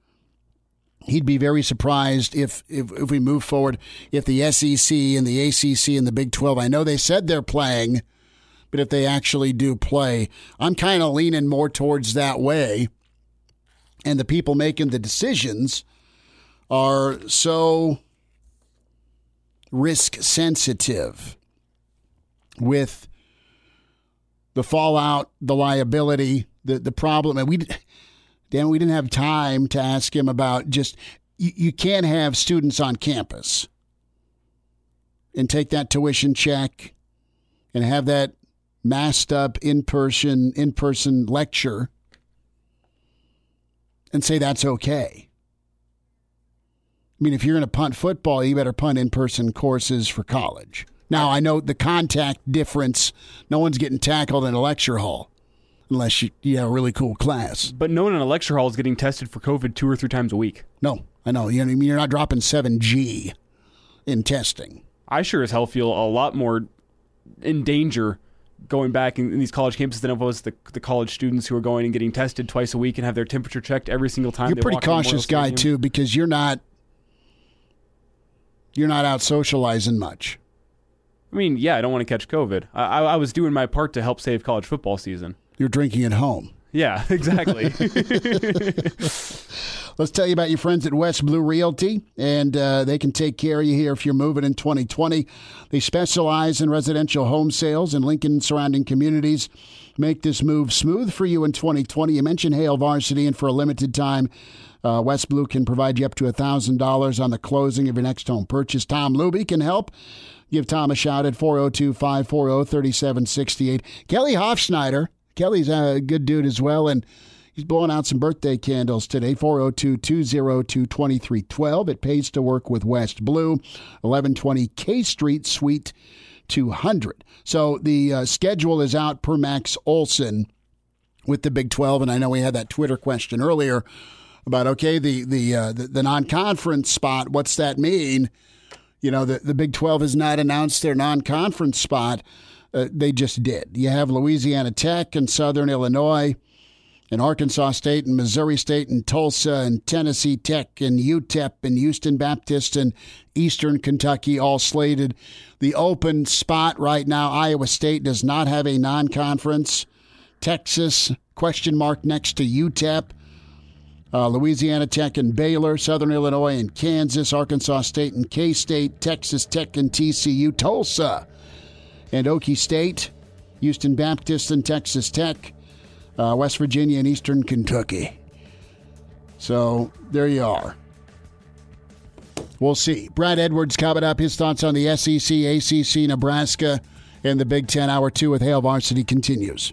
he'd be very surprised if, if if we move forward if the SEC and the ACC and the Big 12. I know they said they're playing, but if they actually do play, I'm kind of leaning more towards that way and the people making the decisions are so risk sensitive with the fallout, the liability, the the problem, and we, Dan, we didn't have time to ask him about just you, you can't have students on campus and take that tuition check and have that masked up in person in person lecture and say that's okay. I mean, if you're going to punt football, you better punt in person courses for college. Now, I know the contact difference. No one's getting tackled in a lecture hall unless you, you have a really cool class. But no one in a lecture hall is getting tested for COVID two or three times a week. No, I know. You know, I mean, you're not dropping 7G in testing. I sure as hell feel a lot more in danger going back in, in, these college campuses than it was the, the college students who are going and getting tested twice a week and have their temperature checked every single time. You're a pretty cautious guy Stadium. too because you're not you're not out socializing much. I mean, yeah, I don't want to catch COVID. I, I, I was doing my part to help save college football season. You're drinking at home. Yeah, [LAUGHS] exactly. [LAUGHS] [LAUGHS] Let's tell you about your friends at West Blue Realty, and uh, they can take care of you here if you're moving in 2020. They specialize in residential home sales in Lincoln and surrounding communities. Make this move smooth for you in 2020. You mentioned Hail Varsity, and for a limited time, uh, West Blue can provide you up to $1,000 on the closing of your next home purchase. Tom Luby can help. Give Tom a shout at 402 540 3768. Kelly Hofschneider Kelly's a good dude as well, and he's blowing out some birthday candles today. 402 202 2312. It pays to work with West Blue, 1120 K Street, Suite 200. So the uh, schedule is out per Max Olson with the Big 12, and I know we had that Twitter question earlier about okay the the uh, the, the non-conference spot. What's that mean? You know, the the Big 12 has not announced their non-conference spot. Uh, they just did. You have Louisiana Tech and Southern Illinois, and Arkansas State and Missouri State and Tulsa and Tennessee Tech and UTEP and Houston Baptist and Eastern Kentucky all slated. The open spot right now, Iowa State does not have a non-conference. Texas question mark next to UTEP. Uh, Louisiana Tech and Baylor, Southern Illinois and Kansas, Arkansas State and K State, Texas Tech and TCU, Tulsa and Okie State, Houston Baptist and Texas Tech, uh, West Virginia and Eastern Kentucky. So there you are. We'll see. Brad Edwards coming up. His thoughts on the SEC, ACC, Nebraska, and the Big Ten Hour 2 with Hail Varsity continues.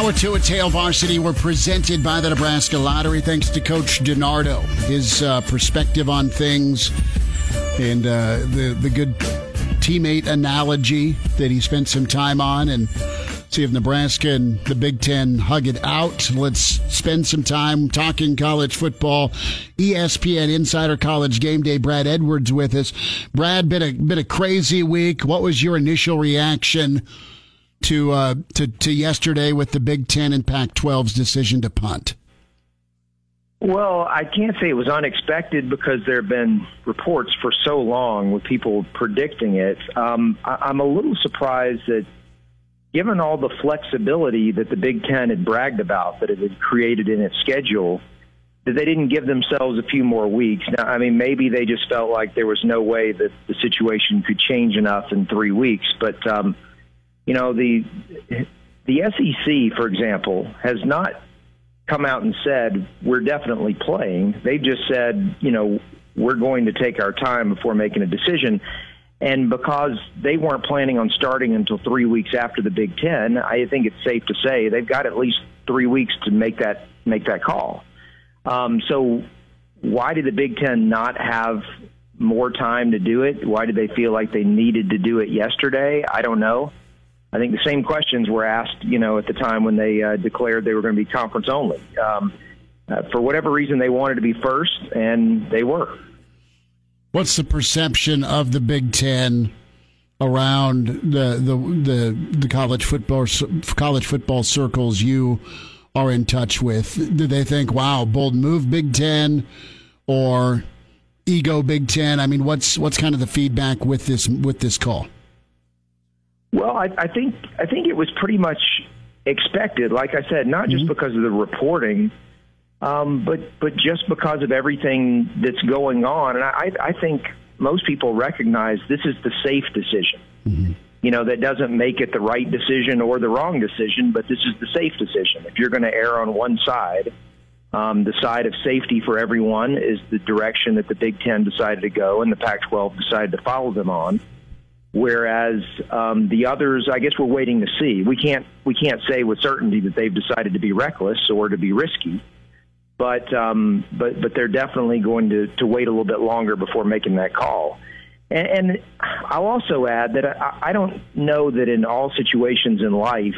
Hour two at Hail Varsity were presented by the Nebraska Lottery. Thanks to Coach DiNardo, his uh, perspective on things, and uh, the the good teammate analogy that he spent some time on, and see if Nebraska and the Big Ten hug it out. Let's spend some time talking college football. ESPN Insider College Game Day. Brad Edwards with us. Brad, been a been a crazy week. What was your initial reaction? To uh, to to yesterday with the Big Ten and Pac-12's decision to punt? Well, I can't say it was unexpected because there have been reports for so long with people predicting it. Um, I, am a little surprised that, given all the flexibility that the Big Ten had bragged about that it had created in its schedule, that they didn't give themselves a few more weeks. Now, I mean, maybe they just felt like there was no way that the situation could change enough in three weeks, but. Um, you know the the SEC, for example, has not come out and said we're definitely playing. They've just said, you know, we're going to take our time before making a decision. And because they weren't planning on starting until three weeks after the Big Ten, I think it's safe to say they've got at least three weeks to make that make that call. Um, so, why did the Big Ten not have more time to do it? Why did they feel like they needed to do it yesterday? I don't know. I think the same questions were asked, you know, at the time when they uh, declared they were going to be conference only. Um, uh, for whatever reason, they wanted to be first, and they were. What's the perception of the Big Ten around the the the, the college football college football circles you are in touch with? Do they think, "Wow, bold move, Big Ten," or ego Big Ten? I mean, what's what's kind of the feedback with this with this call? Well, I, I think I think it was pretty much expected. Like I said, not just mm-hmm. because of the reporting, um, but but just because of everything that's going on. And I, I think most people recognize this is the safe decision. Mm-hmm. You know, that doesn't make it the right decision or the wrong decision, but this is the safe decision. If you're going to err on one side, um, the side of safety for everyone is the direction that the Big Ten decided to go, and the Pac-12 decided to follow them on. Whereas um, the others, I guess we're waiting to see. We can't we can't say with certainty that they've decided to be reckless or to be risky, but um, but but they're definitely going to to wait a little bit longer before making that call. And, and I'll also add that I, I don't know that in all situations in life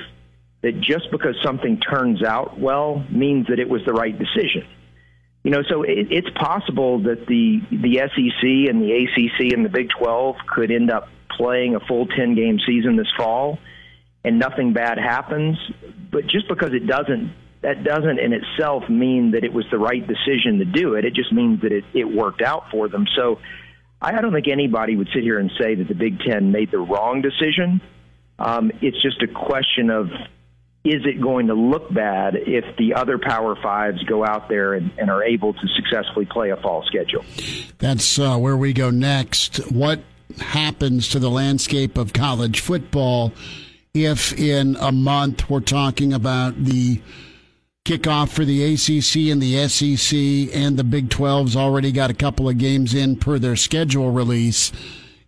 that just because something turns out well means that it was the right decision. You know, so it, it's possible that the the SEC and the ACC and the Big 12 could end up playing a full 10 game season this fall and nothing bad happens. But just because it doesn't, that doesn't in itself mean that it was the right decision to do it. It just means that it, it worked out for them. So I don't think anybody would sit here and say that the Big Ten made the wrong decision. Um, it's just a question of is it going to look bad if the other Power Fives go out there and, and are able to successfully play a fall schedule? That's uh, where we go next. What happens to the landscape of college football if in a month we're talking about the kickoff for the ACC and the SEC and the Big 12's already got a couple of games in per their schedule release.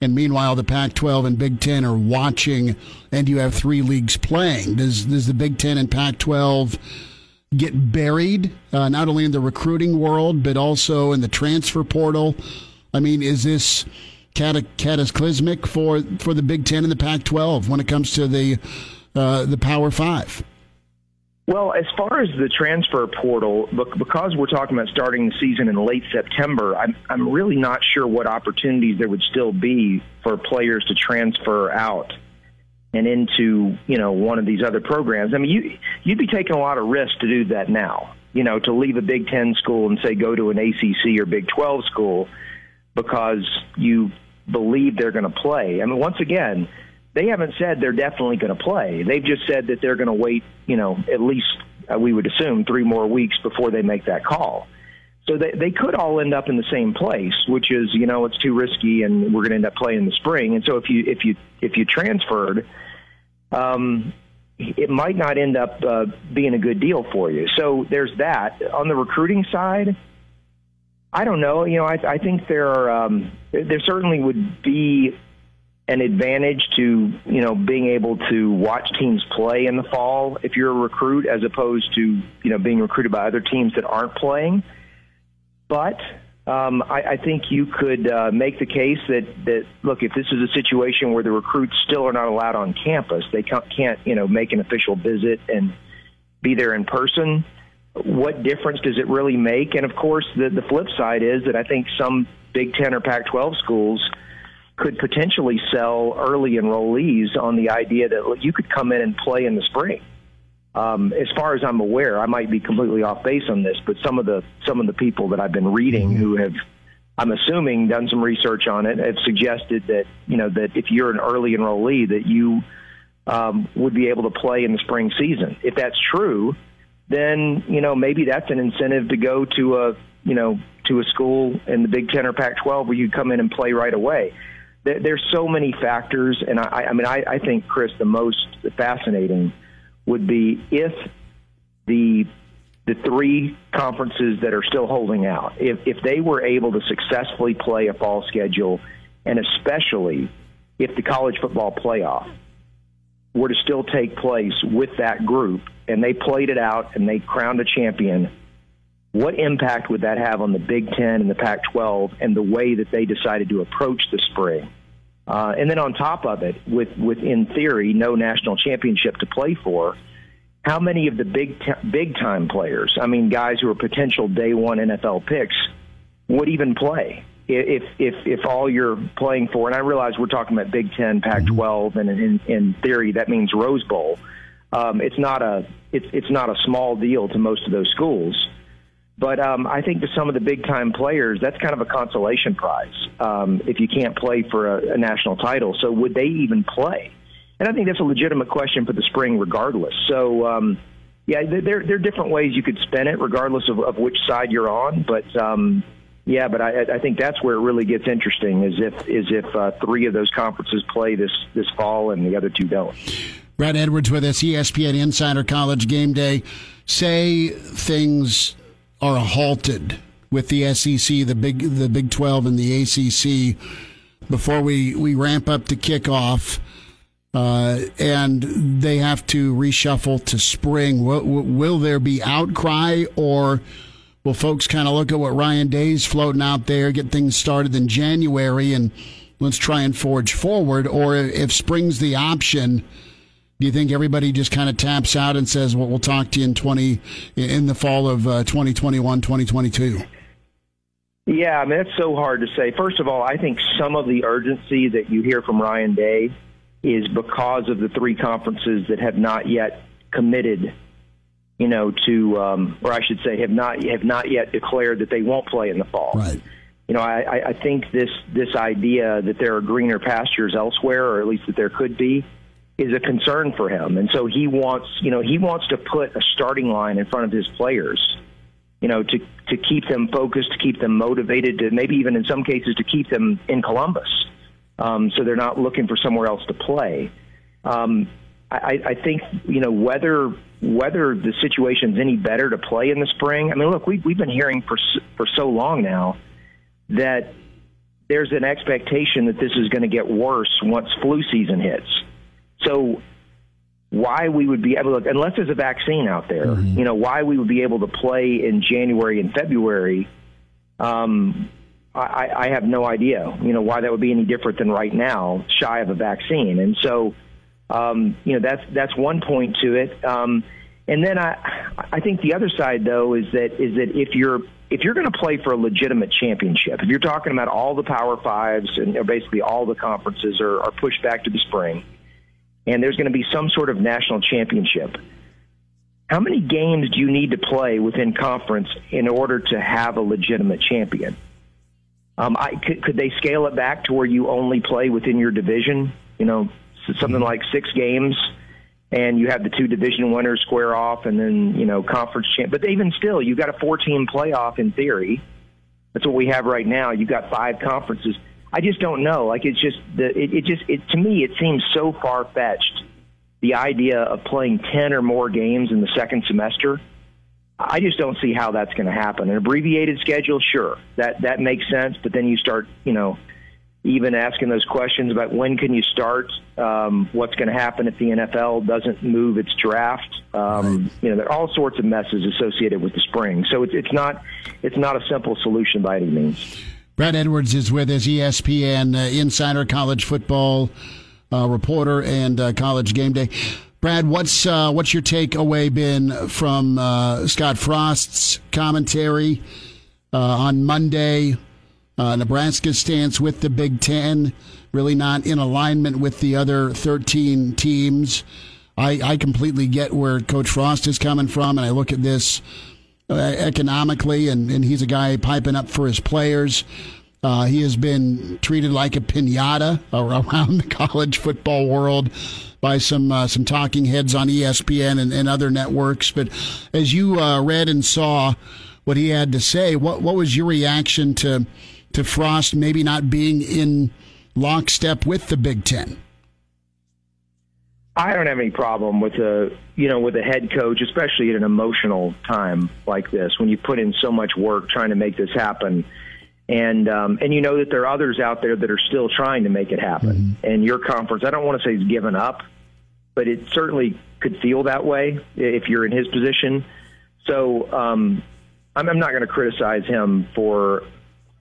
And meanwhile, the Pac 12 and Big 10 are watching, and you have three leagues playing. Does, does the Big 10 and Pac 12 get buried, uh, not only in the recruiting world, but also in the transfer portal? I mean, is this cataclysmic for for the Big Ten and the Pac-12 when it comes to the uh, the Power Five? Well, as far as the transfer portal, because we're talking about starting the season in late September, I'm I'm really not sure what opportunities there would still be for players to transfer out and into you know one of these other programs. I mean, you you'd be taking a lot of risk to do that now. You know, to leave a Big Ten school and say go to an ACC or Big Twelve school because you believe they're going to play. I mean, once again, they haven't said they're definitely going to play. They've just said that they're going to wait, you know, at least uh, we would assume three more weeks before they make that call. So they they could all end up in the same place, which is you know it's too risky, and we're going to end up playing in the spring. And so if you if you if you transferred, um, it might not end up uh, being a good deal for you. So there's that. On the recruiting side, I don't know. You know, I, I think there are, um, there certainly would be an advantage to you know being able to watch teams play in the fall if you're a recruit as opposed to you know being recruited by other teams that aren't playing. But um, I, I think you could uh, make the case that that look if this is a situation where the recruits still are not allowed on campus, they can't, can't you know make an official visit and be there in person what difference does it really make? And of course, the, the flip side is that I think some Big Ten or Pac 12 schools could potentially sell early enrollees on the idea that you could come in and play in the spring. Um, as far as I'm aware, I might be completely off base on this, but some of the some of the people that I've been reading who have, I'm assuming, done some research on it, have suggested that you know that if you're an early enrollee, that you um, would be able to play in the spring season. If that's true, then you know maybe that's an incentive to go to a you know to a school in the Big Ten or Pac-12 where you come in and play right away. There, there's so many factors, and I, I mean I, I think Chris the most fascinating would be if the the three conferences that are still holding out, if if they were able to successfully play a fall schedule, and especially if the college football playoff were to still take place with that group and they played it out and they crowned a champion, what impact would that have on the Big Ten and the Pac 12 and the way that they decided to approach the spring? Uh, and then on top of it, with, with in theory no national championship to play for, how many of the big t- big time players, I mean guys who are potential day one NFL picks, would even play? if if if all you're playing for, and I realize we're talking about Big Ten, Pac-12, and in, in theory that means Rose Bowl. Um, it's not a it's it's not a small deal to most of those schools. But um, I think to some of the big time players, that's kind of a consolation prize um, if you can't play for a, a national title. So would they even play? And I think that's a legitimate question for the spring, regardless. So um, yeah, there there are different ways you could spin it, regardless of, of which side you're on. But um, yeah, but I, I think that's where it really gets interesting. Is if is if uh, three of those conferences play this this fall and the other two don't. Brad Edwards with us, ESPN Insider College Game Day. Say things are halted with the SEC, the Big the Big Twelve, and the ACC before we we ramp up to kickoff. Uh, and they have to reshuffle to spring. Will, will there be outcry, or will folks kind of look at what Ryan Day's floating out there, get things started in January, and let's try and forge forward? Or if spring's the option, do you think everybody just kind of taps out and says, "Well, we'll talk to you in twenty in the fall of uh, 2021, 2022"? Yeah, I mean it's so hard to say. First of all, I think some of the urgency that you hear from Ryan Day is because of the three conferences that have not yet committed, you know, to um, or I should say have not have not yet declared that they won't play in the fall. Right. You know, I, I think this this idea that there are greener pastures elsewhere, or at least that there could be, is a concern for him, and so he wants you know he wants to put a starting line in front of his players, you know, to to keep them focused, to keep them motivated, to maybe even in some cases to keep them in Columbus, um, so they're not looking for somewhere else to play. Um, I, I think you know whether whether the situation's any better to play in the spring. I mean, look, we've we've been hearing for for so long now that there's an expectation that this is going to get worse once flu season hits. So why we would be able to, unless there's a vaccine out there, mm-hmm. you know, why we would be able to play in January and February, um, I, I have no idea, you know, why that would be any different than right now, shy of a vaccine. And so, um, you know, that's, that's one point to it. Um, and then I, I think the other side though is that, is that if you're, if you're going to play for a legitimate championship, if you're talking about all the power fives and basically all the conferences are, are pushed back to the spring, and there's going to be some sort of national championship. How many games do you need to play within conference in order to have a legitimate champion? Um, I, could, could they scale it back to where you only play within your division? You know, something like six games, and you have the two division winners square off, and then you know conference champ. But even still, you've got a four-team playoff in theory. That's what we have right now. You've got five conferences I just don't know. Like it's just the it, it just it to me it seems so far fetched. The idea of playing ten or more games in the second semester. I just don't see how that's going to happen. An abbreviated schedule, sure, that that makes sense. But then you start, you know, even asking those questions about when can you start, um, what's going to happen if the NFL doesn't move its draft. Um. You know, there are all sorts of messes associated with the spring. So it's it's not it's not a simple solution by any means. Brad Edwards is with us, ESPN uh, insider, college football uh, reporter, and uh, college game day. Brad, what's uh, what's your takeaway been from uh, Scott Frost's commentary uh, on Monday? Nebraska's stance with the Big Ten, really not in alignment with the other 13 teams. I, I completely get where Coach Frost is coming from, and I look at this uh, economically, and, and he's a guy piping up for his players. Uh, he has been treated like a pinata [LAUGHS] around the college football world by some uh, some talking heads on ESPN and, and other networks. But as you uh, read and saw what he had to say, what what was your reaction to to Frost maybe not being in lockstep with the Big Ten? I don't have any problem with a you know with a head coach, especially at an emotional time like this when you put in so much work trying to make this happen, and um, and you know that there are others out there that are still trying to make it happen. Mm-hmm. And your conference, I don't want to say it's given up, but it certainly could feel that way if you're in his position. So um, I'm, I'm not going to criticize him for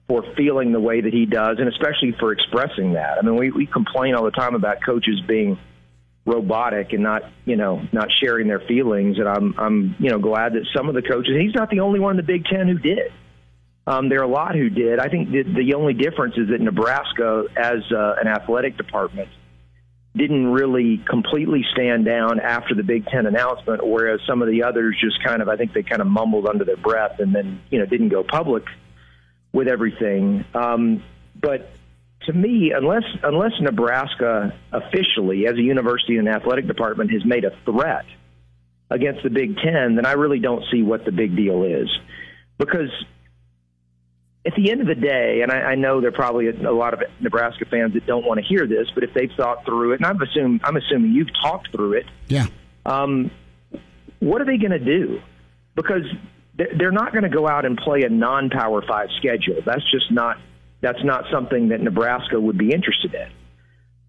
for feeling the way that he does, and especially for expressing that. I mean, we, we complain all the time about coaches being robotic and not you know not sharing their feelings. And i'm i'm you know glad that some of the coaches he's not the only one in the big ten who did. Um, there are a lot who did. I think the, the only difference is that nebraska as uh, an athletic department didn't really completely stand down after the Big Ten announcement, whereas some of the others just kind of, I think they kind of mumbled under their breath and then, you know, didn't go public with everything. Um, but to me, unless unless Nebraska officially, as a university and athletic department, has made a threat against the Big Ten, then I really don't see what the big deal is. Because at the end of the day, and I, I know there are probably a, a lot of Nebraska fans that don't want to hear this, but if they've thought through it, and I'm assuming I'm assuming you've talked through it, yeah. Um, what are they going to do? Because they're not going to go out and play a non-power five schedule. That's just not that's not something that Nebraska would be interested in.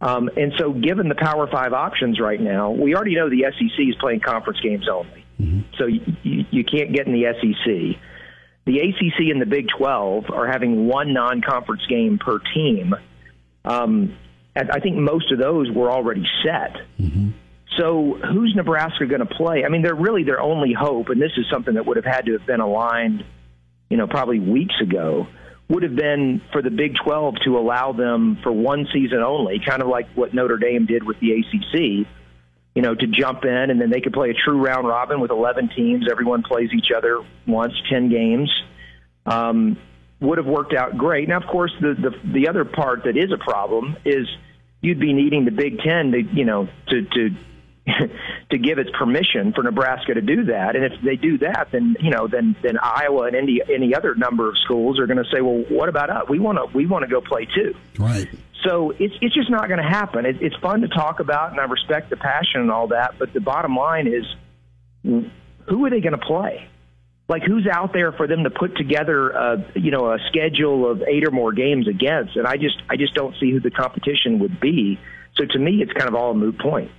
Um, and so, given the Power Five options right now, we already know the SEC is playing conference games only. Mm-hmm. So you, you, you can't get in the SEC. The ACC and the Big 12 are having one non conference game per team. Um, I think most of those were already set. Mm-hmm. So who's Nebraska going to play? I mean, they're really their only hope, and this is something that would have had to have been aligned, you know, probably weeks ago, would have been for the Big 12 to allow them for one season only, kind of like what Notre Dame did with the ACC, you know, to jump in and then they could play a true round robin with 11 teams. Everyone plays each other once, 10 games. Um, would have worked out great. Now, of course, the, the the other part that is a problem is you'd be needing the Big Ten to you know to to [LAUGHS] to give its permission for Nebraska to do that. And if they do that, then you know, then then Iowa and any any other number of schools are going to say, well, what about us? We want to we want to go play too. Right. So it's it's just not going to happen. It, it's fun to talk about, and I respect the passion and all that. But the bottom line is, who are they going to play? Like who's out there for them to put together, a, you know, a schedule of eight or more games against? And I just I just don't see who the competition would be. So to me, it's kind of all a moot point.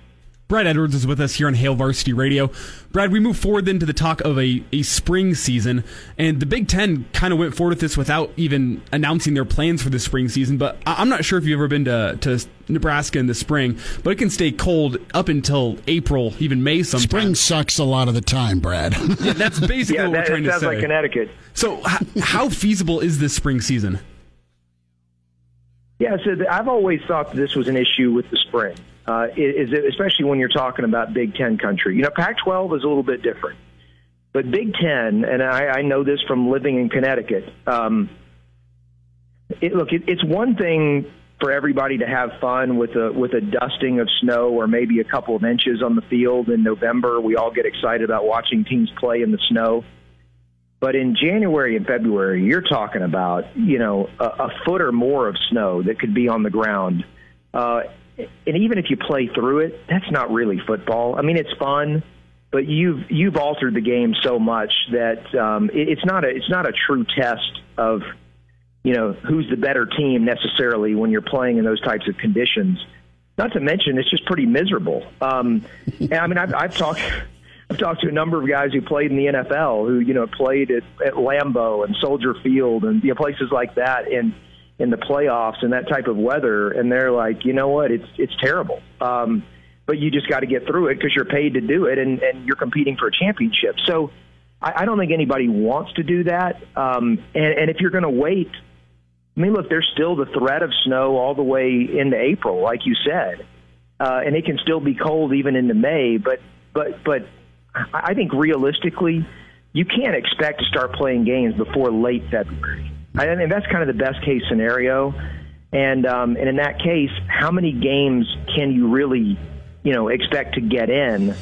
Brad Edwards is with us here on Hail Varsity Radio. Brad, we move forward then to the talk of a, a spring season, and the Big Ten kind of went forward with this without even announcing their plans for the spring season. But I'm not sure if you've ever been to, to Nebraska in the spring, but it can stay cold up until April, even May sometimes. Spring sucks a lot of the time, Brad. [LAUGHS] yeah, that's basically yeah, what that, we're trying to say. Sounds like Connecticut. So, h- how feasible is this spring season? Yeah, so I've always thought that this was an issue with the spring uh, is especially when you're talking about Big Ten country. You know, Pac-12 is a little bit different, but Big Ten, and I, I know this from living in Connecticut. Um, it, look, it, it's one thing for everybody to have fun with a with a dusting of snow or maybe a couple of inches on the field in November. We all get excited about watching teams play in the snow. But in January and February, you're talking about you know a, a foot or more of snow that could be on the ground. Uh, and even if you play through it, that's not really football. I mean, it's fun, but you've you've altered the game so much that um, it, it's not a it's not a true test of you know who's the better team necessarily when you're playing in those types of conditions. Not to mention, it's just pretty miserable. Um, [LAUGHS] and I mean, I've, I've talked. I've talked to a number of guys who played in the NFL who, you know, played at, at Lambeau and Soldier Field and you know, places like that. And in the playoffs and that type of weather, and they're like, you know what, it's it's terrible. Um, but you just got to get through it because you're paid to do it, and, and you're competing for a championship. So I, I don't think anybody wants to do that. Um, and, and if you're going to wait, I mean, look, there's still the threat of snow all the way into April, like you said, uh, and it can still be cold even into May. But but but I think realistically, you can't expect to start playing games before late February. I think that's kind of the best case scenario. And um, and in that case, how many games can you really, you know, expect to get in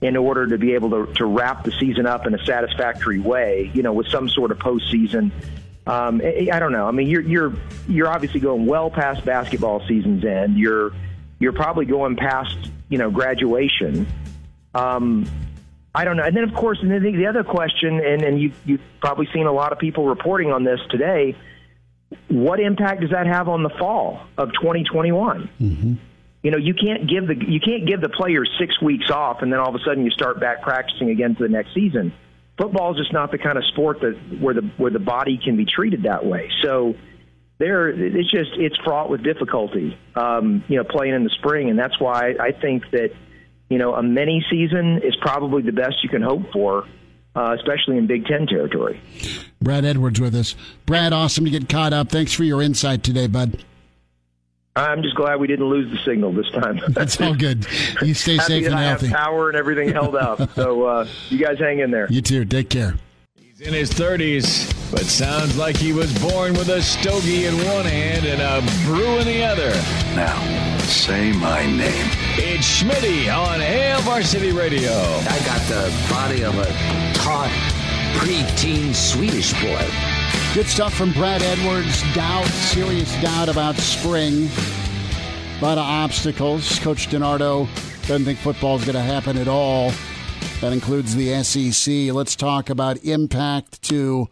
in order to be able to, to wrap the season up in a satisfactory way? You know, with some sort of postseason. Um, I don't know. I mean, you're you're you're obviously going well past basketball season's end. You're you're probably going past you know graduation. Um, I don't know. And then, of course, and then the, the other question, and, and you, you've probably seen a lot of people reporting on this today. What impact does that have on the fall of 2021? Mm-hmm. You know, you can't give the you can't give the players six weeks off, and then all of a sudden you start back practicing again for the next season. Football is just not the kind of sport that where the where the body can be treated that way. So there, it's just it's fraught with difficulty. Um, you know, playing in the spring, and that's why I think that you know, a mini season is probably the best you can hope for, uh, especially in Big Ten territory. Brad Edwards with us. Brad, awesome to get caught up. Thanks for your insight today, bud. I'm just glad we didn't lose the signal this time. [LAUGHS] That's all good. You [LAUGHS] stay safe that and I have healthy. power and everything held up. [LAUGHS] So uh, you guys hang in there. You too. Take care. He's in his 30s, but sounds like he was born with a stogie in one hand and a brew in the other. Now, say my name. It's Schmitty on Hail Varsity Radio. I got the body of a taut, preteen Swedish boy. Good stuff from Brad Edwards. Doubt, serious doubt about spring. A lot of obstacles. Coach DiNardo doesn't think football is going to happen at all. That includes the SEC. Let's talk about impact to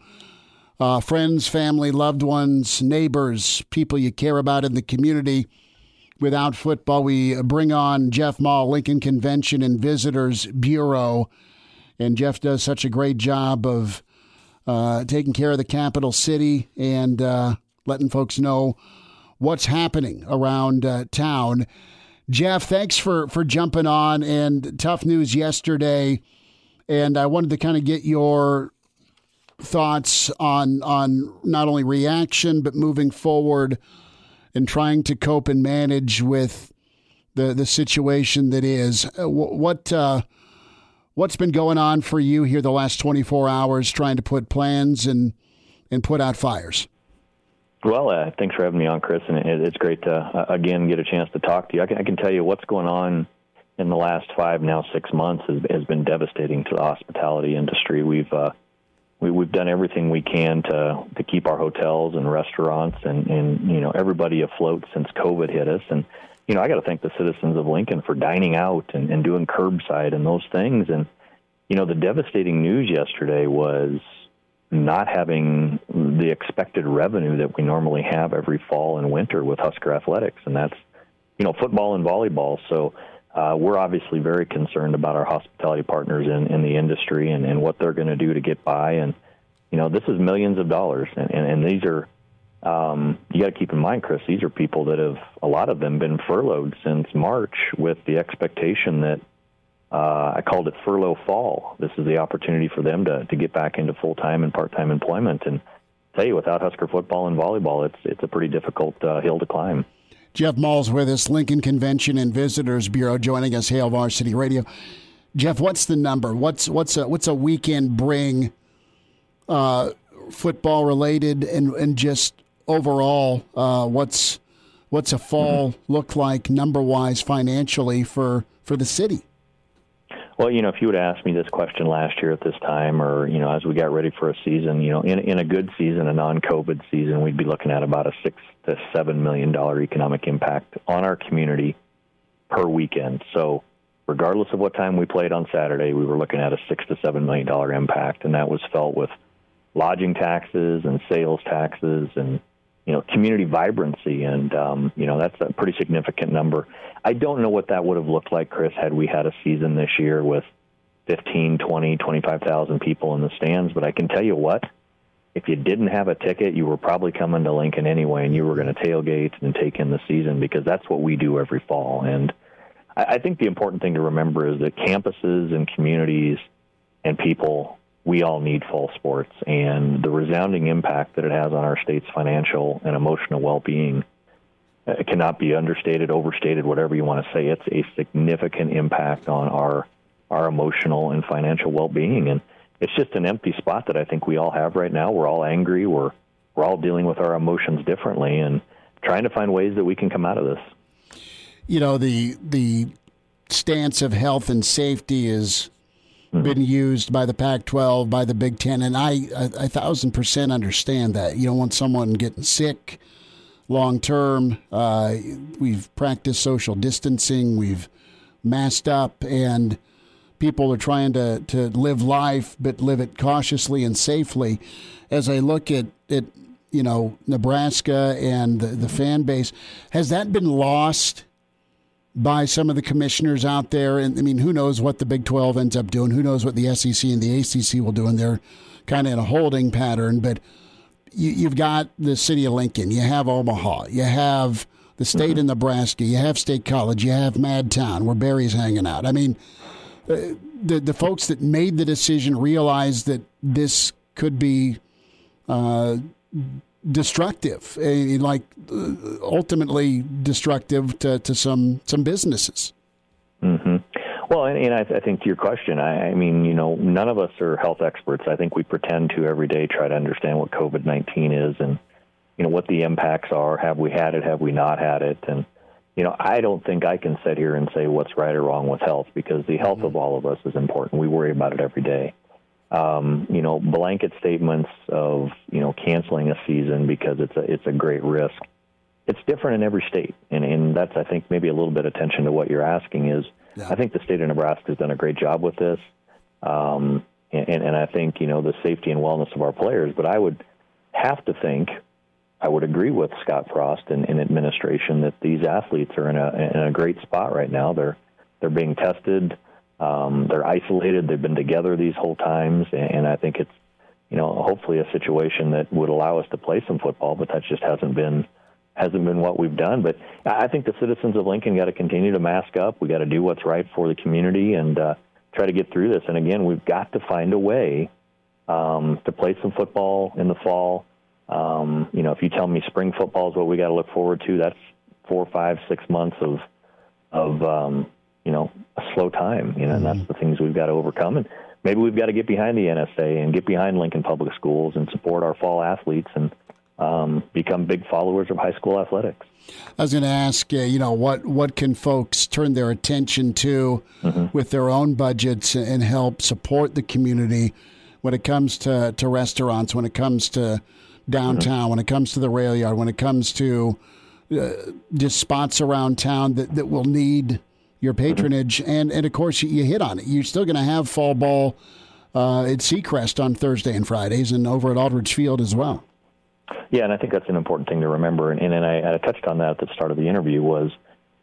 uh, friends, family, loved ones, neighbors, people you care about in the community. Without football, we bring on Jeff Maul, Lincoln Convention and Visitors Bureau. And Jeff does such a great job of uh, taking care of the capital city and uh, letting folks know what's happening around uh, town. Jeff, thanks for for jumping on. And tough news yesterday, and I wanted to kind of get your thoughts on on not only reaction but moving forward and trying to cope and manage with the the situation that is. Uh, What uh, what's been going on for you here the last 24 hours trying to put plans and and put out fires? Well, uh, thanks for having me on, Chris, and it, it's great to uh, again get a chance to talk to you. I can, I can tell you what's going on in the last five, now six months has, has been devastating to the hospitality industry. We've uh, we, we've done everything we can to to keep our hotels and restaurants and and you know everybody afloat since COVID hit us. And you know I got to thank the citizens of Lincoln for dining out and, and doing curbside and those things. And you know the devastating news yesterday was not having the expected revenue that we normally have every fall and winter with Husker athletics, and that's you know football and volleyball. So uh, we're obviously very concerned about our hospitality partners in, in the industry and, and what they're going to do to get by. And you know this is millions of dollars, and, and, and these are um, you got to keep in mind, Chris. These are people that have a lot of them been furloughed since March with the expectation that uh, I called it furlough fall. This is the opportunity for them to, to get back into full time and part time employment. And tell you, without Husker football and volleyball, it's it's a pretty difficult uh, hill to climb. Jeff Maul's with us, Lincoln Convention and Visitors Bureau, joining us, Hail Varsity Radio. Jeff, what's the number? What's what's a what's a weekend bring, uh, football related and and just overall? Uh, what's what's a fall Mm-hmm. look like number wise financially for for the city? Well, you know, if you would ask me this question last year at this time, or you know, as we got ready for a season, you know, in in a good season, a non-COVID season, we'd be looking at about a six to seven million dollar economic impact on our community per weekend. So, regardless of what time we played on Saturday, we were looking at a six to seven million dollar impact, and that was felt with lodging taxes and sales taxes and you know community vibrancy and um, you know that's a pretty significant number i don't know what that would have looked like chris had we had a season this year with 15 20 25000 people in the stands but i can tell you what if you didn't have a ticket you were probably coming to lincoln anyway and you were going to tailgate and take in the season because that's what we do every fall. And I, I think the important thing to remember is that campuses and communities and people we all need fall sports. And the resounding impact that it has on our state's financial and emotional well-being uh, cannot be understated overstated whatever you want to say. It's a significant impact on our our emotional and financial well-being. And it's just an empty spot that I think we all have right now we're all angry we're we're all dealing with our emotions differently and trying to find ways that we can come out of this You know the the stance of health and safety is been used by the Pac-12, by the Big Ten, and I a, a thousand percent understand that. You don't want someone getting sick long term. Uh, we've practiced social distancing. We've masked up, and people are trying to to live life, but live it cautiously and safely. As I look at at you know Nebraska and the, the fan base, has that been lost? by some of the commissioners out there. And I mean, who knows what the Big 12 ends up doing? Who knows what the SEC and the ACC will do? And they're kind of in a holding pattern. But you, you've got the city of Lincoln, you have Omaha, you have the state of mm-hmm. Nebraska, you have State College, you have Madtown, where Barry's hanging out. I mean, the the folks that made the decision realized that this could be uh, destructive, uh, like uh, ultimately destructive to, to some some businesses. Mm-hmm. Well, and, and I, I, think to your question, I, I, mean, you know, none of us are health experts. I think we pretend to every day try to understand what COVID nineteen is and you know what the impacts are. Have we had it? Have we not had it? And you know, I don't think I can sit here and say what's right or wrong with health because the health of all of us is important. We worry about it every day. Um, you know, blanket statements of you know canceling a season because it's a it's a great risk. It's different in every state, and and that's I think maybe a little bit attention to what you're asking is. Yeah. I think the state of Nebraska has done a great job with this, um, and, and I think you know the safety and wellness of our players. But I would have to think I would agree with Scott Frost and, and administration that these athletes are in a in a great spot right now. They're they're being tested. Um, they're isolated. They've been together these whole times, and I think it's you know hopefully a situation that would allow us to play some football. But that just hasn't been hasn't been what we've done. But I think the citizens of Lincoln got to continue to mask up. We got to do what's right for the community and uh, try to get through this. And again, we've got to find a way um, to play some football in the fall um, you know, if you tell me spring football is what we got to look forward to, that's four, five, six months of of um, you know a slow time. You know, mm-hmm. and that's the things we've got to overcome. And maybe we've got to get behind the NSA and get behind Lincoln Public Schools and support our fall athletes and um, become big followers of high school athletics. I was going to ask, uh, you know, what what can folks turn their attention to mm-hmm. with their own budgets and help support the community when it comes to, to restaurants, when it comes to downtown, mm-hmm. when it comes to the rail yard, when it comes to uh, just spots around town that, that will need your mm-hmm. patronage. Mm-hmm. And, and of course, you, you, hit on it. You're still going to have fall ball uh, at Seacrest on Thursday and Fridays and over at Aldrich Field as well. Yeah, and I think that's an important thing to remember. And, and I, I touched on that at the start of the interview was,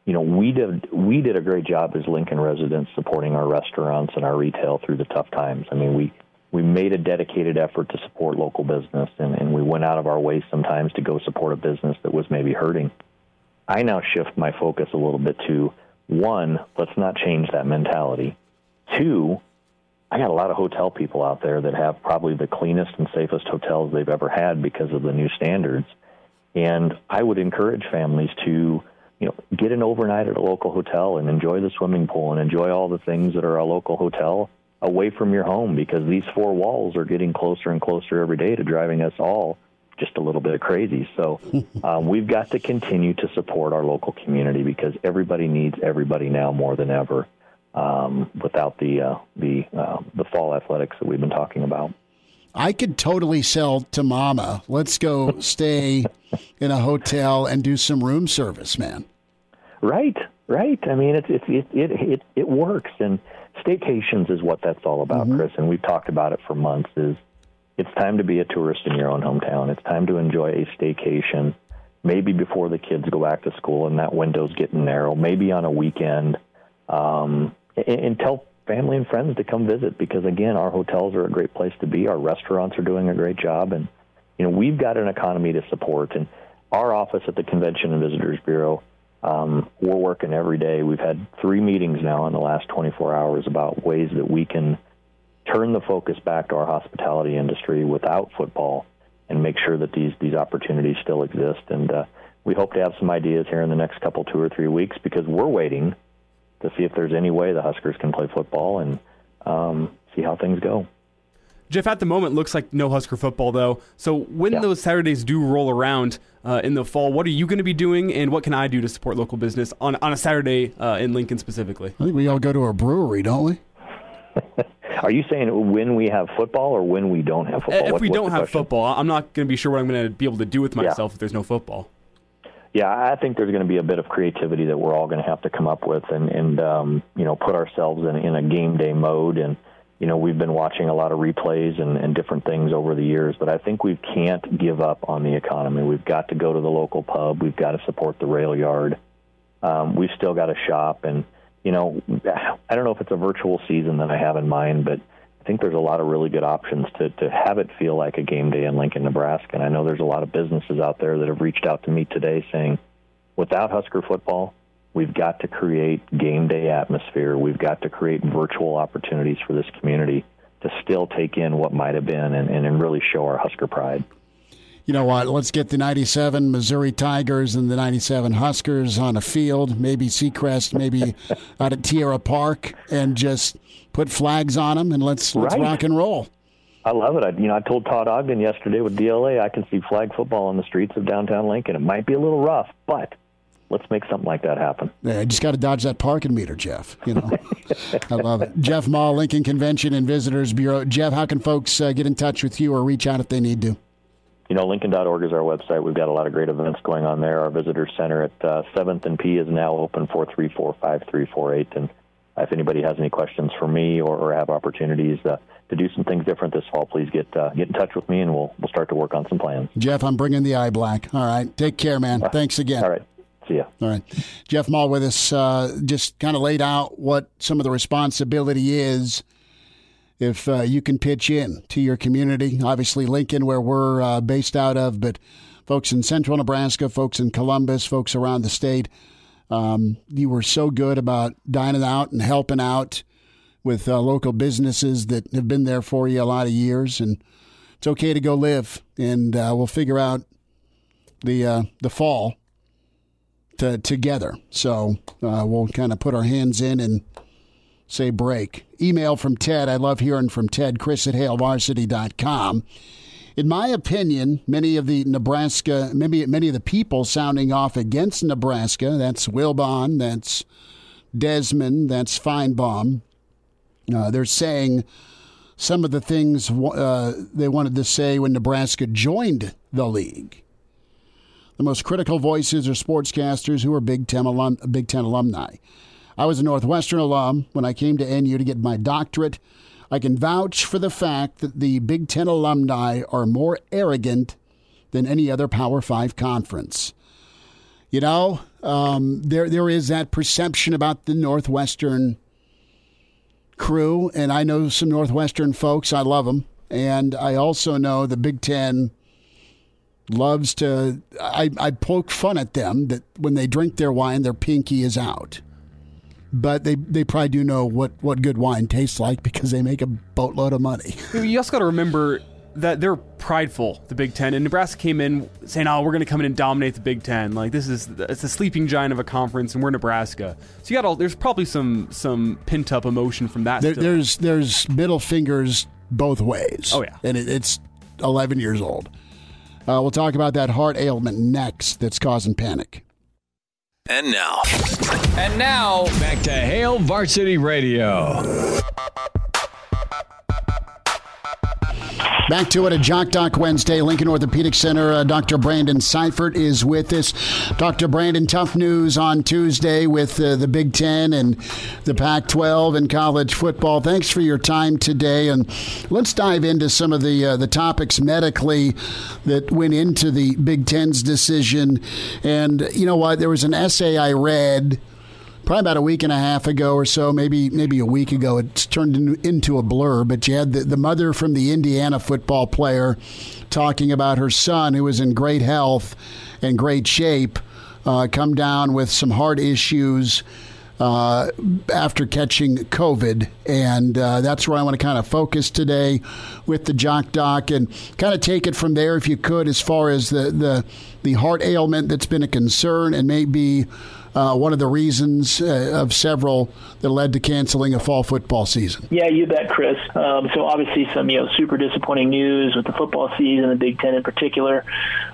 you know, we did we did a great job as Lincoln residents supporting our restaurants and our retail through the tough times. I mean, we we made a dedicated effort to support local business, and, and we went out of our way sometimes to go support a business that was maybe hurting. I now shift my focus a little bit to one, let's not change that mentality. Two, I got a lot of hotel people out there that have probably the cleanest and safest hotels they've ever had because of the new standards. And I would encourage families to, you know, get an overnight at a local hotel and enjoy the swimming pool and enjoy all the things that are a local hotel away from your home because these four walls are getting closer and closer every day to driving us all just a little bit crazy. So [LAUGHS] um, we've got to continue to support our local community because everybody needs everybody now more than ever. Um, without the uh, the uh, the fall athletics that we've been talking about. I could totally sell to Mama. Let's go stay in a hotel and do some room service, man. Right, right. I mean, it's it it it it, it works, and staycations is what that's all about, mm-hmm. Chris. And we've talked about it for months. Is it's time to be a tourist in your own hometown. It's time to enjoy a staycation, maybe before the kids go back to school and that window's getting narrow. Maybe on a weekend, um, and, and tell family and friends to come visit because again, our hotels are a great place to be. Our restaurants are doing a great job, and you know we've got an economy to support. And our office at the Convention and Visitors Bureau um, we're working every day. We've had three meetings now in the last 24 hours about ways that we can turn the focus back to our hospitality industry without football and make sure that these these opportunities still exist. And uh, we hope to have some ideas here in the next couple, two or three weeks, because we're waiting to see if there's any way the Huskers can play football and um, see how things go. Jeff, at the moment, looks like no Husker football, though. So when yeah. those Saturdays do roll around uh, in the fall, what are you going to be doing, and what can I do to support local business on, on a Saturday uh, in Lincoln specifically? I think we all go to a brewery, don't we? [LAUGHS] Are you saying when we have football or when we don't have football? If what, we don't have question? football, I'm not going to be sure what I'm going to be able to do with myself yeah. if there's no football. Yeah, I think there's going to be a bit of creativity that we're all going to have to come up with, and and um, you know put ourselves in in a game day mode and you know, we've been watching a lot of replays and, and different things over the years, but I think we can't give up on the economy. We've got to go to the local pub. We've got to support the rail yard. Um, we've still got to shop. And, you know, I don't know if it's a virtual season that I have in mind, but I think there's a lot of really good options to, to have it feel like a game day in Lincoln, Nebraska. And I know there's a lot of businesses out there that have reached out to me today saying, without Husker football, We've got to create game day atmosphere. We've got to create virtual opportunities for this community to still take in what might have been and, and really show our Husker pride. you know what? Let's get the 97 Missouri Tigers and the 97 Huskers on a field, maybe Seacrest, maybe [LAUGHS] out at Tierra Park, and just put flags on them and let's let's Right. rock and roll. I love it. I, you know, I told Todd Ogden yesterday with DLA, I can see flag football on the streets of downtown Lincoln. It might be a little rough, but let's make something like that happen. Yeah, I just got to dodge that parking meter, Jeff. You know, I love it. Jeff Maul, Lincoln Convention and Visitors Bureau. Jeff, how can folks uh, get in touch with you or reach out if they need to? You know, Lincoln.org is our website. We've got a lot of great events going on there. Our visitor center at uh, 7th and P is now open 434-5348. And if anybody has any questions for me or, or have opportunities uh, to do some things different this fall, please get uh, get in touch with me and we'll we'll start to work on some plans. Jeff, I'm bringing the eye black. All right, take care, man. Thanks again. All right, see ya. All right, Jeff Maul with us. Uh, just kind of laid out what some of the responsibility is. If uh, you can pitch in to your community, obviously Lincoln, where we're uh, based out of, but folks in central Nebraska, folks in Columbus, folks around the state, um, you were so good about dining out and helping out with uh, local businesses that have been there for you a lot of years, and it's okay to go live, and uh, we'll figure out the uh, the fall to, together. So uh, we'll kind of put our hands in and say break. Email from Ted. I love hearing from Ted. Chris at HailVarsity.com. In my opinion, many of the Nebraska, maybe many of the people sounding off against Nebraska, that's Wilbon, that's Desmond, that's Finebaum, uh, they're saying some of the things uh, they wanted to say when Nebraska joined the league. The most critical voices are sportscasters who are Big Ten, alum, Big Ten alumni. I was a Northwestern alum when I came to NU to get my doctorate. I can vouch for the fact that the Big Ten alumni are more arrogant than any other Power Five conference. You know, um, there there is that perception about the Northwestern crew, and I know some Northwestern folks. I love them, and I also know the Big Ten loves to. I, I poke fun at them that when they drink their wine, their pinky is out. But they, they probably do know what, what good wine tastes like because they make a boatload of money. [LAUGHS] You also got to remember that they're prideful, the Big Ten, and Nebraska came in saying, "Oh, we're going to come in and dominate the Big Ten. Like this is it's a sleeping giant of a conference, and we're Nebraska." So you got all. There's probably some some pent up emotion from that. There, there's there's middle fingers both ways. Oh, yeah. and it, it's 11 years old. Uh, we'll talk about that heart ailment next that's causing panic. And now. And now, back to Hail Varsity Radio. Back to it at Jock Doc Wednesday, Lincoln Orthopedic Center. Uh, Dr. Brandon Seifert is with us. Dr. Brandon, tough news on Tuesday with uh, the Big Ten and the Pac 12 and college football. Thanks for your time today. And let's dive into some of the, uh, the topics medically that went into the Big Ten's decision. And you know what? There was an essay I read probably about a week and a half ago or so, maybe maybe a week ago. It's turned in- into a blur, but you had the, the mother from the Indiana football player talking about her son who was in great health and great shape, uh, come down with some heart issues. Uh, after catching COVID, and uh, that's where I want to kind of focus today with the Jock Doc and kind of take it from there, if you could, as far as the the, the heart ailment that's been a concern and maybe uh, one of the reasons uh, of several that led to canceling a fall football season. Yeah, you bet, Chris. Um, so obviously, some you know super disappointing news with the football season, the Big Ten in particular.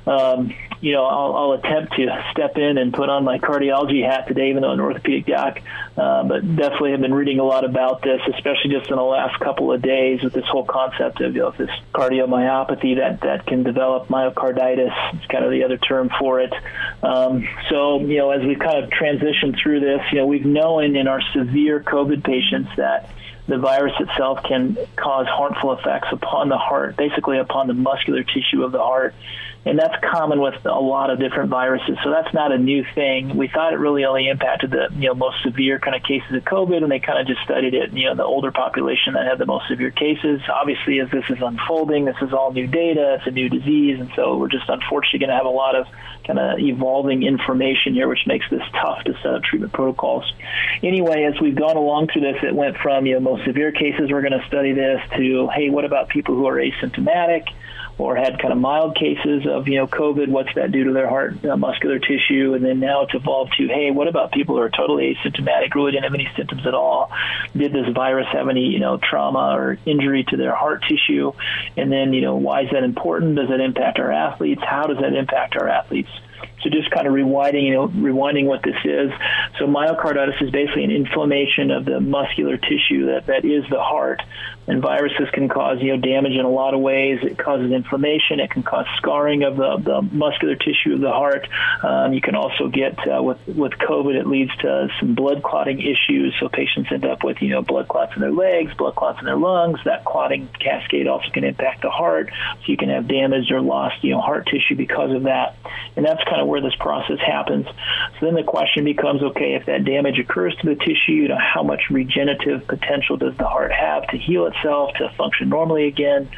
Um, you know, I'll, I'll attempt to step in and put on my cardiology hat today, even though I'm an orthopedic doc. Uh, but definitely have been reading a lot about this, especially just in the last couple of days with this whole concept of, you know, this cardiomyopathy that that can develop myocarditis. It's kind of the other term for it. Um, so, you know, as we've kind of transitioned through this, you know, we've known in our severe COVID patients that the virus itself can cause harmful effects upon the heart, basically upon the muscular tissue of the heart. And that's common with a lot of different viruses. So that's not a new thing. We thought it really only impacted the you know most severe kind of cases of COVID, and they kind of just studied it. You know, the older population that had the most severe cases. Obviously, as this is unfolding, this is all new data. It's a new disease, and so we're just unfortunately going to have a lot of kind of evolving information here, which makes this tough to set up treatment protocols. Anyway, as we've gone along through this, it went from you know most severe cases we're going to study this to hey, what about people who are asymptomatic? Or had kind of mild cases of you know COVID. What's that do to their heart uh, muscular tissue? And then now it's evolved to hey, what about people who are totally asymptomatic, really didn't have any symptoms at all? Did this virus have any you know trauma or injury to their heart tissue? And then you know why is that important? Does that impact our athletes? How does that impact our athletes? So just kind of rewinding, you know, rewinding what this is. So myocarditis is basically an inflammation of the muscular tissue that, that is the heart. And viruses can cause, you know, damage in a lot of ways. It causes inflammation. It can cause scarring of the, the muscular tissue of the heart. Um, you can also get uh, with with COVID, it leads to some blood clotting issues. So patients end up with, you know, blood clots in their legs, blood clots in their lungs. That clotting cascade also can impact the heart. So you can have damaged or lost, you know, heart tissue because of that. And that's kind of where this process happens. So then the question becomes, okay, if that damage occurs to the tissue, you know, how much regenerative potential does the heart have to heal itself, to function normally again?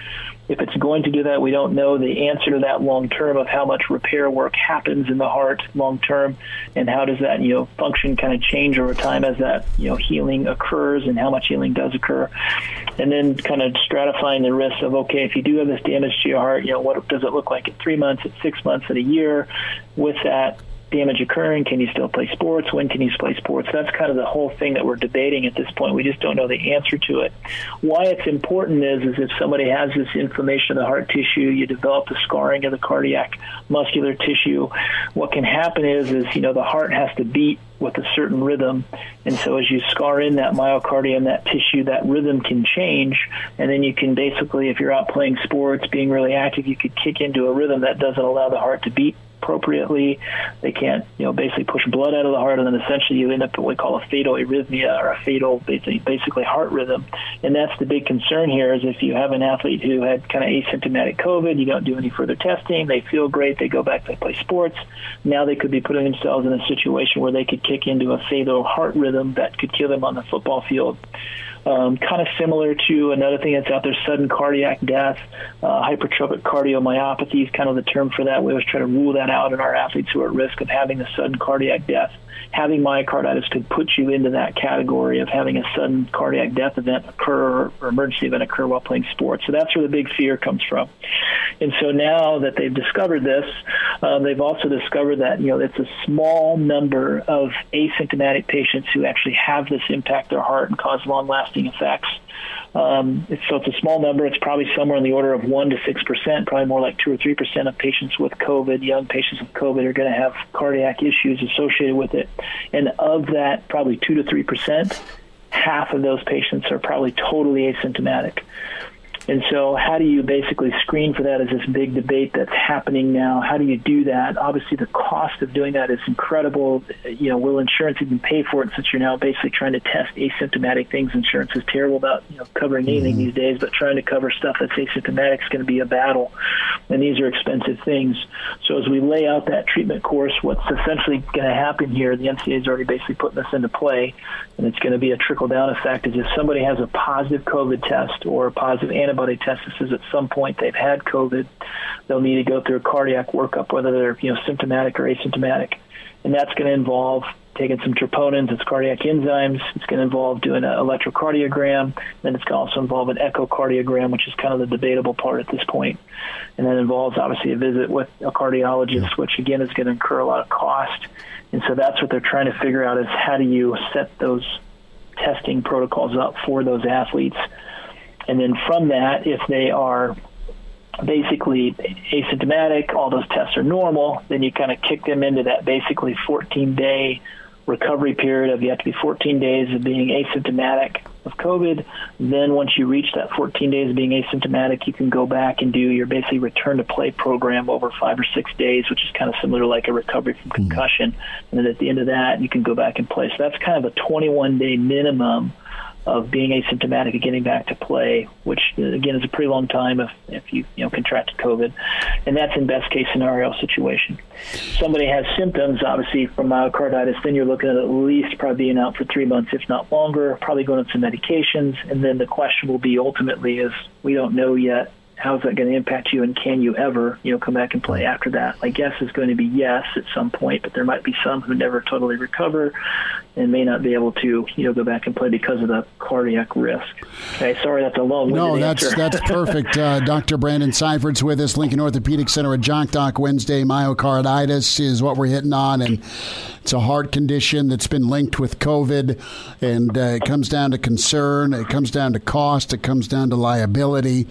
If it's going to do that, we don't know the answer to that long term of how much repair work happens in the heart long term, and how does that you know function kind of change over time as that you know healing occurs, and how much healing does occur, and then kind of stratifying the risks of okay, if you do have this damage to your heart, you know what does it look like at three months, at six months, at a year, with that damage occurring? Can you still play sports? When can you play sports? That's kind of the whole thing that we're debating at this point. We just don't know the answer to it. Why it's important is, is if somebody has this inflammation of the heart tissue, you develop the scarring of the cardiac muscular tissue. What can happen is, is you know, the heart has to beat with a certain rhythm. And so as you scar in that myocardium, that tissue, that rhythm can change. And then you can basically, if you're out playing sports, being really active, you could kick into a rhythm that doesn't allow the heart to beat appropriately. They can't, you know, basically push blood out of the heart, and then essentially you end up with what we call a fatal arrhythmia or a fatal, basically heart rhythm. And that's the big concern here is if you have an athlete who had kind of asymptomatic COVID, you don't do any further testing, they feel great, they go back, they play sports. Now they could be putting themselves in a situation where they could kick into a fatal heart rhythm that could kill them on the football field. Um, kind of similar to another thing that's out there, sudden cardiac death, uh, hypertrophic cardiomyopathy is kind of the term for that. We always try to rule that out in our athletes who are at risk of having a sudden cardiac death having myocarditis could put you into that category of having a sudden cardiac death event occur or emergency event occur while playing sports. So that's where the big fear comes from. And so now that they've discovered this, um, they've also discovered that you know it's a small number of asymptomatic patients who actually have this impact their heart and cause long-lasting effects. Um, it's, so it's a small number. It's probably somewhere in the order of one to six percent, probably more like two or three percent of patients with COVID, young patients with COVID, are going to have cardiac issues associated with it. And of that, probably two to three percent, half of those patients are probably totally asymptomatic. And so, how do you basically screen for that? Is this big debate that's happening now? How do you do that? Obviously, the cost of doing that is incredible. You know, will insurance even pay for it? Since you're now basically trying to test asymptomatic things, insurance is terrible about you know covering anything mm-hmm. these days. But trying to cover stuff that's asymptomatic is going to be a battle, and these are expensive things. So, as we lay out that treatment course, what's essentially going to happen here? The NCAA is already basically putting this into play, and it's going to be a trickle down effect. Is if somebody has a positive COVID test or a positive antibody antibody test says at some point they've had COVID, they'll need to go through a cardiac workup, whether they're you know symptomatic or asymptomatic, and that's going to involve taking some troponins, it's cardiac enzymes. It's going to involve doing an electrocardiogram. Then it's going to also involve an echocardiogram, which is kind of the debatable part at this point. And that involves obviously a visit with a cardiologist, which again is going to incur a lot of cost. And so that's what they're trying to figure out is how do you set those testing protocols up for those athletes and then from that, if they are basically asymptomatic, all those tests are normal, then you kind of kick them into that basically 14 day recovery period of you have to be 14 days of being asymptomatic of COVID. Then once you reach that 14 days of being asymptomatic, you can go back and do your basically return to play program over five or six days, which is kind of similar to like a recovery from mm-hmm. concussion. Mm-hmm. And then at the end of that, you can go back and play. So that's kind of a 21 day minimum of being asymptomatic and getting back to play, which uh, again is a pretty long time if if you you know contracted COVID, and that's in best case scenario situation. Somebody has symptoms, obviously from myocarditis, then you're looking at at least probably being out for three months, if not longer. Probably going on some medications, and then the question will be ultimately is we don't know yet how's that going to impact you and can you ever you know come back and play after that? My guess is going to be yes at some point but there might be some who never totally recover and may not be able to you know go back and play because of the cardiac risk. Okay sorry that's a long no that's answer. that's [LAUGHS] perfect. Uh, dr brandon seifert's with us lincoln orthopedic center at jock doc wednesday. Myocarditis is what we're hitting on and it's a heart condition that's been linked with covid and uh, it comes down to concern it comes down to cost it comes down to liability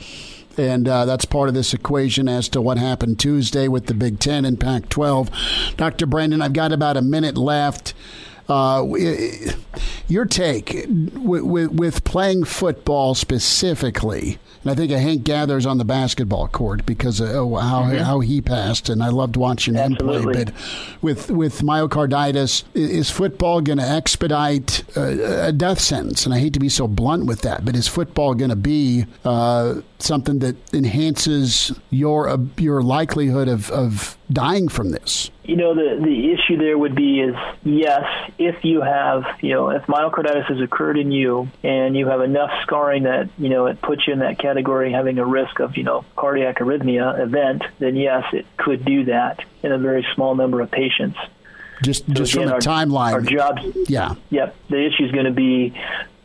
and uh, that's part of this equation as to what happened Tuesday with the Big Ten and Pac 12. Dr. Brandon, I've got about a minute left. Uh, your take with, with, with, playing football specifically, and I think a Hank Gathers on the basketball court because of oh, how mm-hmm. how he passed, and I loved watching Absolutely. him play. But with with myocarditis, is football going to expedite uh, a death sentence? And I hate to be so blunt with that, but is football going to be uh, something that enhances your uh, your likelihood of, of dying from this? You know, the the issue there would be is yes, if you have you know if myocarditis has occurred in you and you have enough scarring that you know it puts you in that category having a risk of you know cardiac arrhythmia event, then yes, it could do that in a very small number of patients. Just so just again, from a our, timeline. Our jobs. Yeah. Yep. The issue is going to be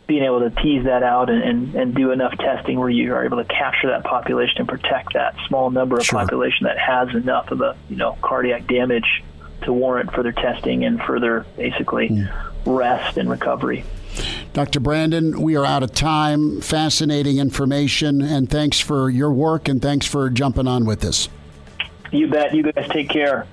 being able to tease that out and, and, and, do enough testing where you are able to capture that population and protect that small number of sure. population that has enough of a you know cardiac damage to warrant further testing and further basically mm. rest and recovery. Dr. Brandon, we are out of time. Fascinating information, and thanks for your work and thanks for jumping on with us. You bet. You guys take care.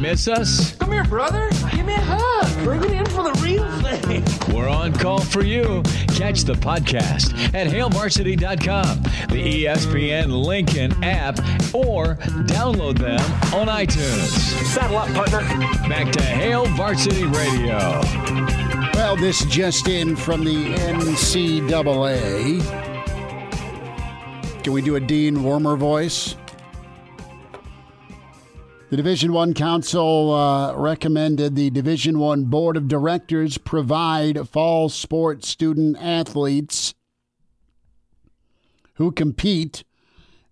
Miss us? Come here, brother. Give me a hug. Bring it in for the real thing. We're on call for you. Catch the podcast at hailvarsity.com, the ESPN Lincoln app, or download them on iTunes. Saddle up, partner. Back to Hail Varsity Radio. Well, this just in from the NCAA. Can we do a Dean Wormer voice? The Division One Council uh, recommended the Division One Board of Directors provide fall sports student athletes who compete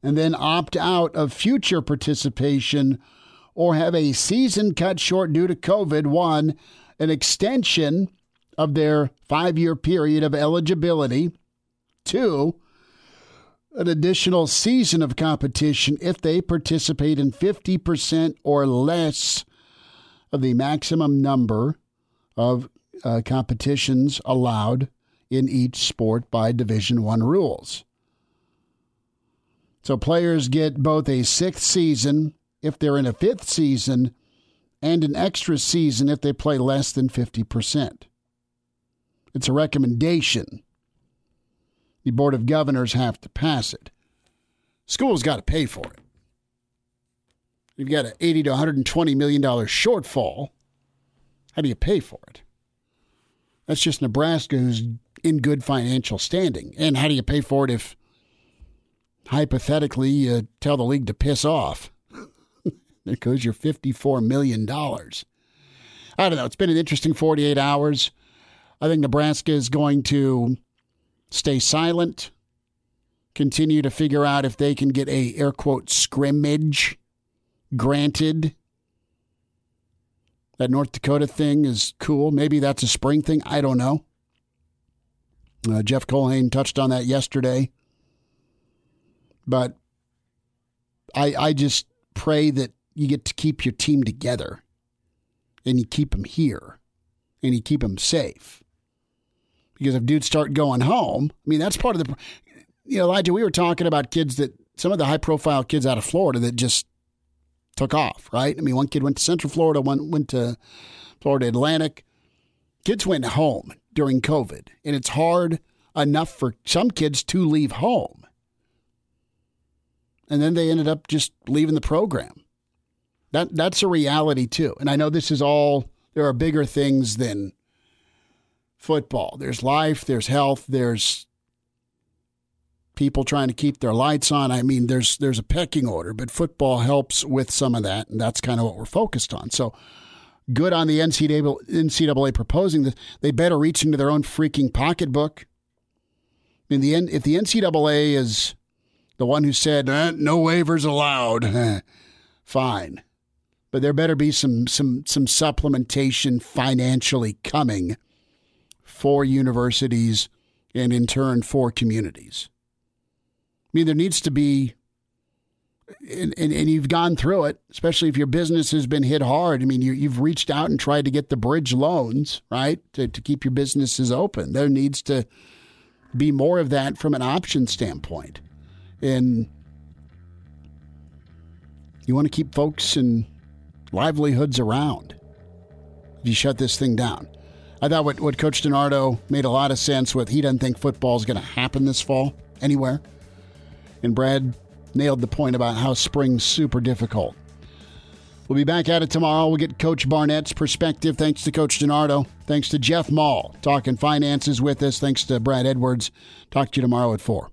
and then opt out of future participation or have a season cut short due to COVID one an extension of their five year period of eligibility. Two, an additional season of competition if they participate in 50% or less of the maximum number of uh, competitions allowed in each sport by division 1 rules. So players get both a sixth season if they're in a fifth season and an extra season if they play less than 50% it's a recommendation the Board of Governors have to pass it. School's got to pay for it. You've got an 80 to 120 million dollar shortfall. How do you pay for it? That's just Nebraska who's in good financial standing. And how do you pay for it if hypothetically you tell the league to piss off? [LAUGHS] there goes your $54 million. I don't know. It's been an interesting 48 hours. I think Nebraska is going to stay silent, continue to figure out if they can get a air quote scrimmage granted. That North Dakota thing is cool. Maybe that's a spring thing. I don't know. Uh, Jeff Culhane touched on that yesterday. But I, I just pray that you get to keep your team together and you keep them here and you keep them safe. Because if dudes start going home, I mean, that's part of the, you know, Elijah, we were talking about kids that, some of the high profile kids out of Florida that just took off, right? I mean, one kid went to Central Florida, one went to Florida Atlantic. Kids went home during COVID, and it's hard enough for some kids to leave home. and then they ended up just leaving the program. That that's a reality too. And I know this is all there are bigger things than football. There's life, there's health, there's people trying to keep their lights on. I mean, there's there's a pecking order, but football helps with some of that, and that's kind of what we're focused on. So good on the NCAA, NCAA proposing this. They better reach into their own freaking pocketbook. In the end, if the NCAA is the one who said eh, no waivers allowed, [LAUGHS] fine, but there better be some some some supplementation financially coming for universities and in turn for communities. I mean, there needs to be and, and, and, you've gone through it, especially if your business has been hit hard. I mean, you, have reached out and tried to get the bridge loans, right, to, to keep your businesses open. There needs to be more of that from an option standpoint. And you want to keep folks and livelihoods around if you shut this thing down. I thought what, what Coach DiNardo made a lot of sense with he doesn't think football is going to happen this fall anywhere. And Brad nailed the point about how spring's super difficult. We'll be back at it tomorrow. We'll get Coach Barnett's perspective. Thanks to Coach DiNardo. Thanks to Jeff Maul talking finances with us. Thanks to Brad Edwards. Talk to you tomorrow at 4.